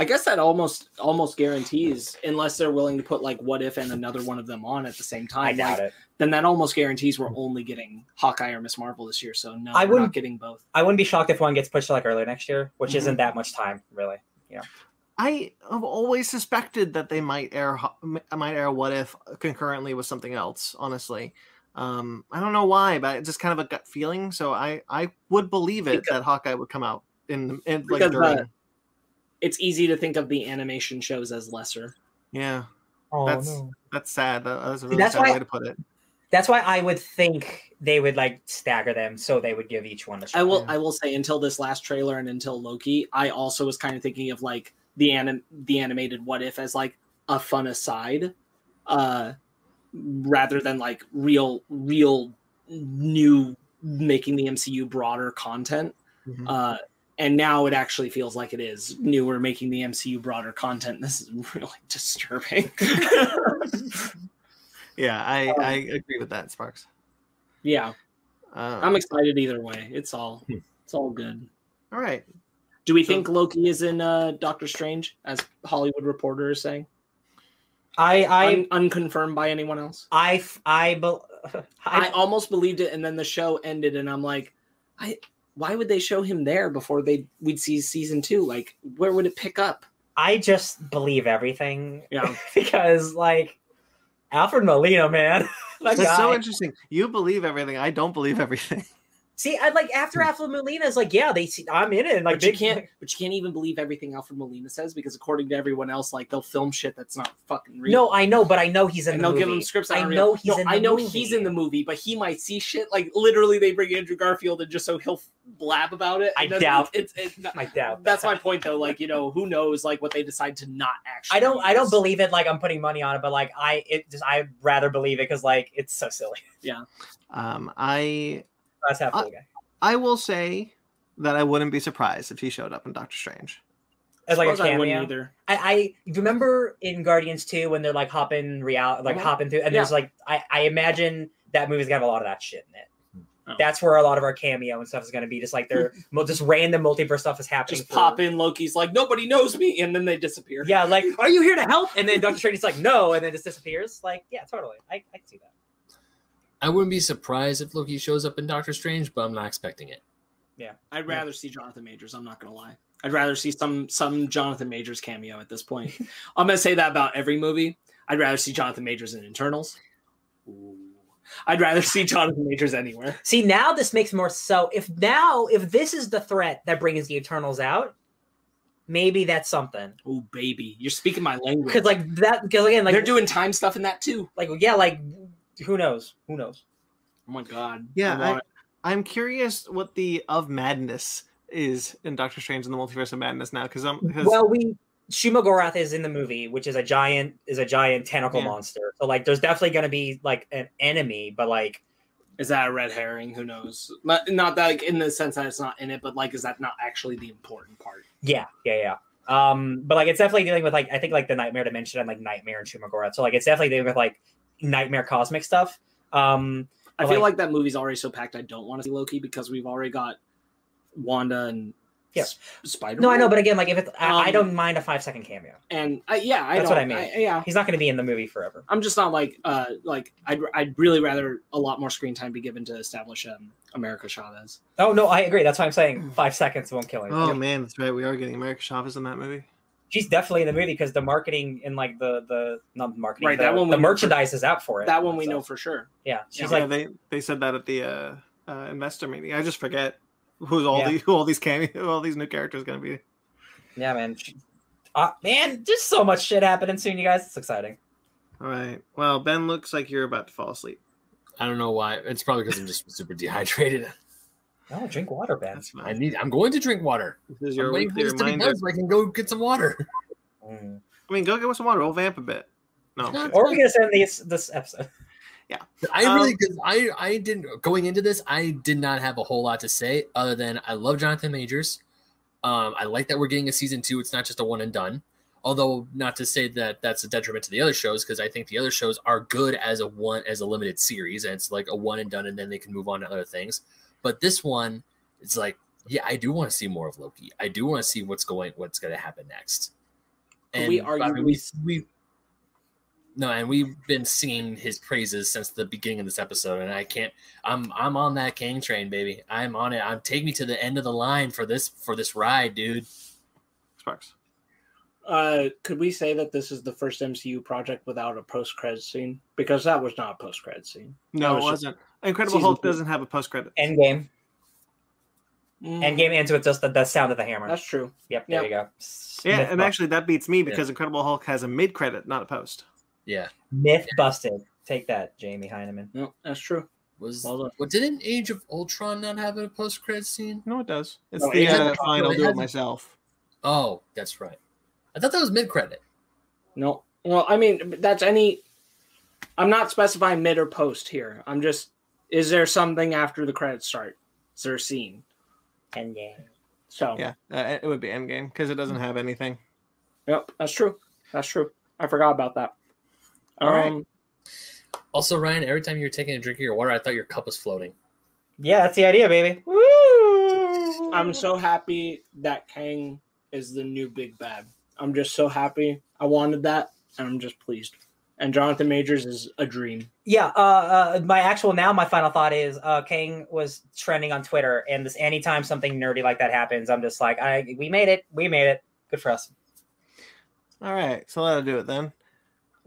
I guess that almost almost guarantees, unless they're willing to put like what if and another one of them on at the same time. I doubt like, it. Then that almost guarantees we're only getting Hawkeye or Miss Marvel this year. So no, I we're not wouldn't- getting both. I wouldn't be shocked if one gets pushed to like early next year, which Mhm. isn't that much time, really. Yeah. I have always suspected that they might air might air What If concurrently with something else. Honestly, um, I don't know why, but it's just kind of a gut feeling. So I I would believe it that Hawkeye would come out in, in like Because, during. uh, It's easy to think of the animation shows as lesser. yeah, Oh That's- That's sad. That- That's a really That's sad why- way to put it. That's why I would think they would like stagger them, so they would give each one a shot. I will. Yeah. I will say until this last trailer and until Loki, I also was kind of thinking of like the anim- the animated What If as like a fun aside, uh, rather than like real, real new making the MCU broader content. Mhm. Uh, and now it actually feels like it is newer making the MCU broader content. This is really disturbing. yeah, I um, I agree with that, Sparks. yeah, Um, I'm excited either way. It's all it's all good. all right. Do we So- think Loki is in uh, Doctor Strange, as Hollywood Reporter is saying? I I Un- unconfirmed by anyone else. I f- I, bel I, I almost believed it, and then the show ended, and I'm like, I why would they show him there before they we'd see season two? Like, where would it pick up? I just believe everything. Yeah. because like Alfred Molina, man, that That's so interesting. You believe everything. I don't believe everything. See, I like after Alfred Molina is like, yeah, they see I'm in it. and, Like but you big can't, but you can't even believe everything Alfred Molina says because according to everyone else, like they'll film shit that's not fucking real. No, I know, but I know he's in and the they'll movie. give him scripts. I know real. he's No, in the I know movie. he's in the movie, but he might see shit like literally. They bring Andrew Garfield and just so he'll blab about it. I doubt- it's, it's, it's I doubt. That's my point, though. Like you know, who knows? Like what they decide to not actually. I don't. I don't believe it. Like I'm putting money on it, but like I, it just I'd rather believe it because like it's so silly. Yeah. Um, I That's half the guy. I will say that I wouldn't be surprised if he showed up in Doctor Strange. As like a Suppose I wouldn't cameo. either. I, I remember in Guardians 2 when they're like hopping real like Uh-huh. hopping through and there's like I, I imagine that movie's gonna have a lot of that shit in it. Oh. That's where a lot of our cameo and stuff is gonna be just like they're just random multiverse stuff is happening. Just for- pop in. Loki's like nobody knows me, and then they disappear. Yeah, like, are you here to help? And then Doctor Strange is like, no, and then just disappears. Like, yeah, totally. I, I can see that. I wouldn't be surprised if Loki shows up in Doctor Strange, but I'm not expecting it. Yeah, I'd rather see Jonathan Majors. I'm not gonna lie. I'd rather see some some Jonathan Majors cameo at this point. I'm gonna say that about every movie. I'd rather see Jonathan Majors in Eternals, Ooh. I'd rather see Jonathan Majors anywhere. See, now this makes more so. If now, if this is the threat that brings the Eternals out, maybe that's something. Oh baby, you're speaking my language. Because like that, because again, like they're doing time stuff in that too. like yeah, like who knows? Who knows? Oh my god. Yeah, I, I'm curious what the of madness is in Doctor Strange in the Multiverse of Madness now, because I'm because Well, we Shuma Gorath is in the movie, which is a giant is a giant tentacle Yeah. monster. So like, there's definitely going to be like an enemy, but like is that a red herring? Who knows? Not, not that like, in the sense that it's not in it, but like, is that not actually the important part? yeah, yeah, yeah. Um, but like it's definitely dealing with like I think like the nightmare dimension and like nightmare and Shuma Gorath. So like it's definitely dealing with like nightmare cosmic stuff. Um, I feel like- like that movie's already so packed. I don't want to see Loki because we've already got Wanda and Yeah. Spider. Man. No, I know, but again, like if it's I, I Um, don't mind a five second cameo. and I, yeah, I That's what I mean. yeah, He's not going to be in the movie forever. I'm just not like uh like I'd I'd really rather a lot more screen time be given to establish um America Chavez. Oh no, I agree. That's why I'm saying five seconds won't kill him. oh man, that's right. We are getting America Chavez in that movie. She's definitely in the movie because the marketing and like the the not the marketing, Right, the, that one the we know for- merchandise is out for it. That one we So, know for sure. Yeah, she's yeah, like they they said that at the uh, uh, investor meeting. I just forget who's all Yeah. the who all these cameo who all these new characters gonna be. yeah, man. She, uh, man, just so much shit happening soon, you guys. It's exciting. All right. Well, Ben looks like you're about to fall asleep. I don't know why. It's probably because I'm just super dehydrated. Oh, drink water, Ben. I need. I'm going to drink water. This is I'm your waiting for weekly this to be done so I can go get some water. Mm. I mean, go get some water. We'll vamp a bit. No. No, Or are we gonna send this this episode? Yeah, I Um, really, because I, I didn't going into this, I did not have a whole lot to say other than I love Jonathan Majors. Um, I like that we're getting a season two. It's not just a one and done. Although, not to say that that's a detriment to the other shows, because I think the other shows are good as a one as a limited series, and it's like a one and done, and then they can move on to other things. But this one, it's like, yeah, I do want to see more of Loki. I do want to see what's going, what's going to happen next. Could we I mean, we we no, and we've been singing his praises since the beginning of this episode, and I can't. I'm I'm on that Kang train, baby. I'm on it. I'm take me to the end of the line for this for this ride, dude. Sparks. Uh, could we say that this is the first MCU project without a post credit scene? Because that was not a post credit scene. No, That it was just- wasn't. Incredible Hulk two. doesn't have a post credit. Endgame. Mm, Endgame ends with just the, the sound of the hammer. That's true. yep, there yep. you go. Yeah, and bu- actually that beats me because Incredible Hulk has a mid credit, not a post. Yeah, myth busted. Take that, Jamie Hyneman. No, that's true. was Well done. what didn't Age of Ultron not have a post credit scene? No, it does. It's No, the it has uh, a- fine. I'll do it has- myself. Oh, that's right. I thought that was mid credit. No. Well, I mean, that's any. I'm not specifying mid or post here. I'm just. Is there something after the credits start? Is there a scene? Endgame. So. Yeah, uh, it would be Endgame because it doesn't have anything. Yep. That's true. That's true. I forgot about that. All right. Um, Also, Ryan, every time you're taking a drink of your water, I thought your cup was floating. Yeah, that's the idea, baby. Woo! I'm so happy that Kang is the new big bad. I'm just so happy. I wanted that, and I'm just pleased. And Jonathan Majors is a dream. Yeah, uh, uh, my actual now, my final thought is uh, Kang was trending on Twitter, and this anytime something nerdy like that happens, I'm just like, I we made it, we made it, good for us. All right, so that'll do it then.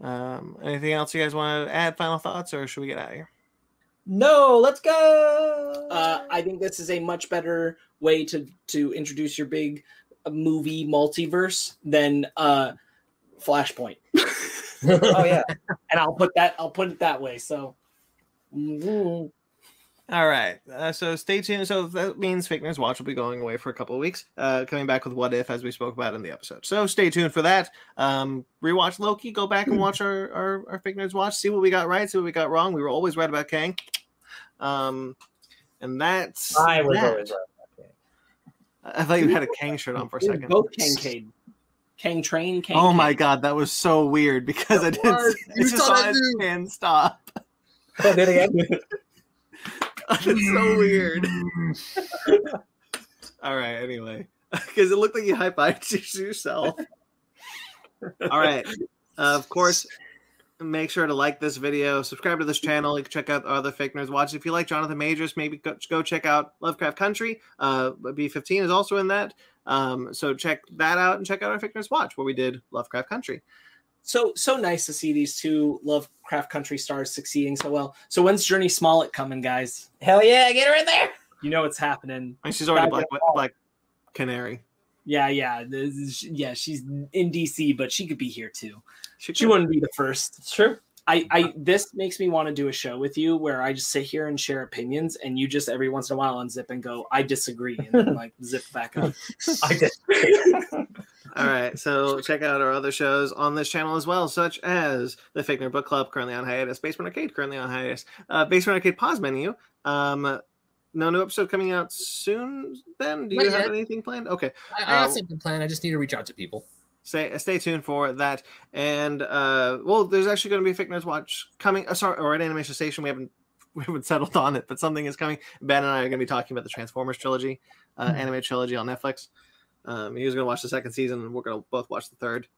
Um, anything else you guys want to add? Final thoughts, or should we get out of here? No, let's go. Uh, I think this is a much better way to to introduce your big movie multiverse than uh, Flashpoint. oh yeah, And I'll put that. I'll put it that way. So. Mhm. All right. Uh, so stay tuned. So that means Fake Nerds Watch will be going away for a couple of weeks, uh, coming back with What If, as we spoke about in the episode. So stay tuned for that. Um, rewatch Loki. Go back and watch our, our, our Fake Nerds Watch. See what we got right. See what we got wrong. We were always right about Kang. Um, and that's. I was that. always right. I thought you had a Kang shirt on for a second. Both Kang Kang Train. Kang Oh my Kang. god, that was so weird because I didn't. was. I You just saw saw that his too. hand stop. Oh, do it again. That's so weird. All right. Anyway, because it looked like you high fived yourself. All right. Uh, of course, make sure to like this video, subscribe to this channel. You can check out other fake nerds watch. If you like Jonathan Majors, maybe go, go check out Lovecraft Country. Uh, B15 is also in that. Um, so check that out and check out our fake nerds watch where we did Lovecraft Country. so so nice to see these two Lovecraft Country stars succeeding so well. So when's Jurnee Smollett coming, guys? Hell yeah, get her in there. You know what's happening. She's already Black, Black Canary. Yeah, yeah, this is- yeah. She's in DC, but she could be here too. She, She wouldn't be the first. It's true. I, I this makes me want to do a show with you where I just sit here and share opinions, and you just every once in a while unzip and go, I disagree, and then like zip back up. I disagree. All right, so check out our other shows on this channel as well, such as the Fake Nerd Book Club, currently on hiatus, Basement Arcade, currently on hiatus, uh, Basement Arcade pause menu. Um, no new episode coming out soon. Then, do you Not have yet. anything planned? Okay, I, I got Uh, something planned. I just need to reach out to people. Stay stay tuned for that. And uh, well, there's actually going to be a Fake Nerds Watch coming. Uh, sorry, or at Animation Station. We haven't we haven't settled on it, but something is coming. Ben and I are going to be talking about the Transformers trilogy, uh, Hmm. anime trilogy on Netflix. Um, he was going to watch the second season, and we're going to both watch the third.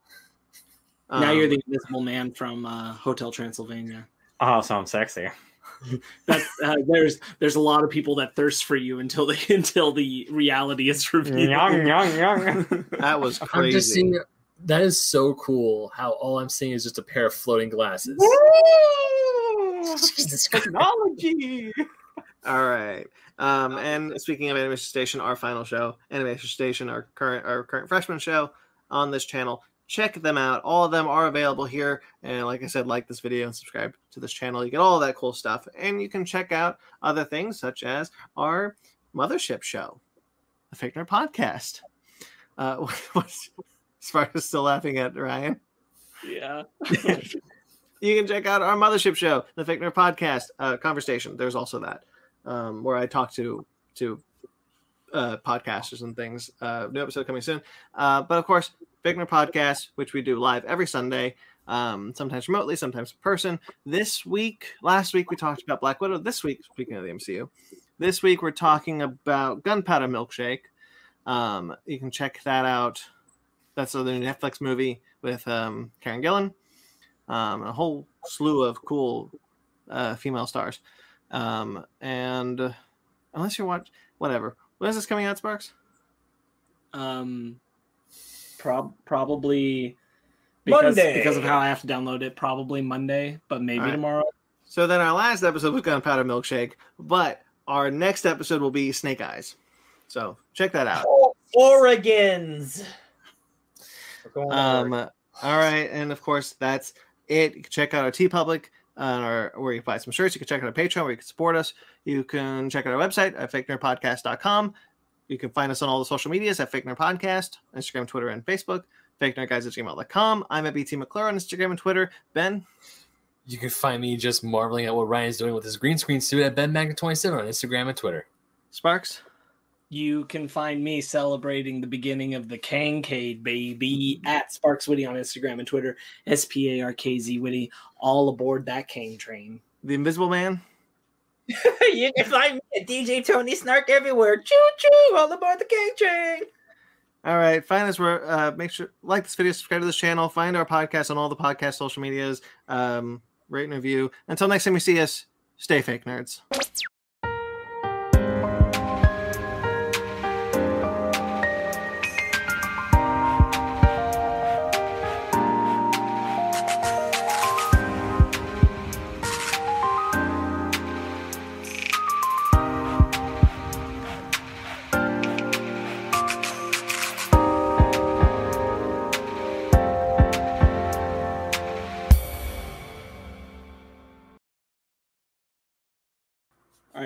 now you're Um, the invisible man from uh, Hotel Transylvania. Oh, so I'm sexy. That's, uh, there's there's a lot of people that thirst for you until the until the reality is revealed. young, young, young. that was I'm crazy. just seeing. That is so cool. How all I'm seeing is just a pair of floating glasses. Technology. All right. Um, and speaking of Animation Station, our final show, Animation Station, our current our current freshman show on this channel. Check them out. All of them are available here. And like I said, like this video and subscribe to this channel. You get all that cool stuff. And you can check out other things such as our mothership show, the Fake Nerd Podcast. Uh, what's Sparta's still laughing at Ryan. Yeah. you can check out our mothership show, the Fake Nerd Podcast uh, Conversation. There's also that um, where I talk to to uh, podcasters and things. Uh, new episode coming soon. Uh, but of course, Fake Nerd Podcast, which we do live every Sunday, um, sometimes remotely, sometimes in person. This week, last week we talked about Black Widow. This week, speaking of the MCU, this week we're talking about Gunpowder Milkshake. Um, you can check that out. That's the new Netflix movie with um, Karen Gillan um, a whole slew of cool uh, female stars. Um, and uh, unless you're watch, whatever. When is this coming out, Sparks? Um, prob- probably because Monday. because of how I have to download it. Probably Monday, but maybe All right. tomorrow. So then our last episode was Gunpowder Milkshake, but our next episode will be Snake Eyes. So check that out. Oregons. We're going Um, all right, and of course that's it. You can check out our Teepublic, uh, our, where you can buy some shirts. You can check out our Patreon, where you can support us. You can check out our website at fakenerdpodcast.com. You can find us on all the social medias at Fake Nerd Podcast, Instagram, Twitter, and Facebook. Fake Nerd Guys at gmail.com. I'm at BT McClure on Instagram and Twitter. Ben, You can find me just marveling at what Ryan's doing with his green screen suit at Ben Magnet 27 on Instagram and Twitter. Sparks, You can find me celebrating the beginning of the Kankade baby at Sparks Witty on Instagram and Twitter. S P A R K Z Witty. All aboard that Kang train. the Invisible Man. you can find me at DJ Tony Snark everywhere. Choo choo! All aboard the king train. All right, find us where. Uh, make sure like this video, subscribe to this channel, find our podcast on all the podcast social medias. Um, rate and review. Until next time you see us, stay fake nerds.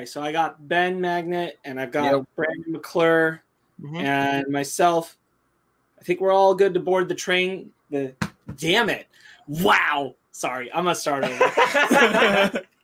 Right, so I got Ben Magnet and I've got Yep. Brandon McClure Mhm. and myself. I think we're all good to board the train. The damn it! Wow. Sorry, I'm gonna start over.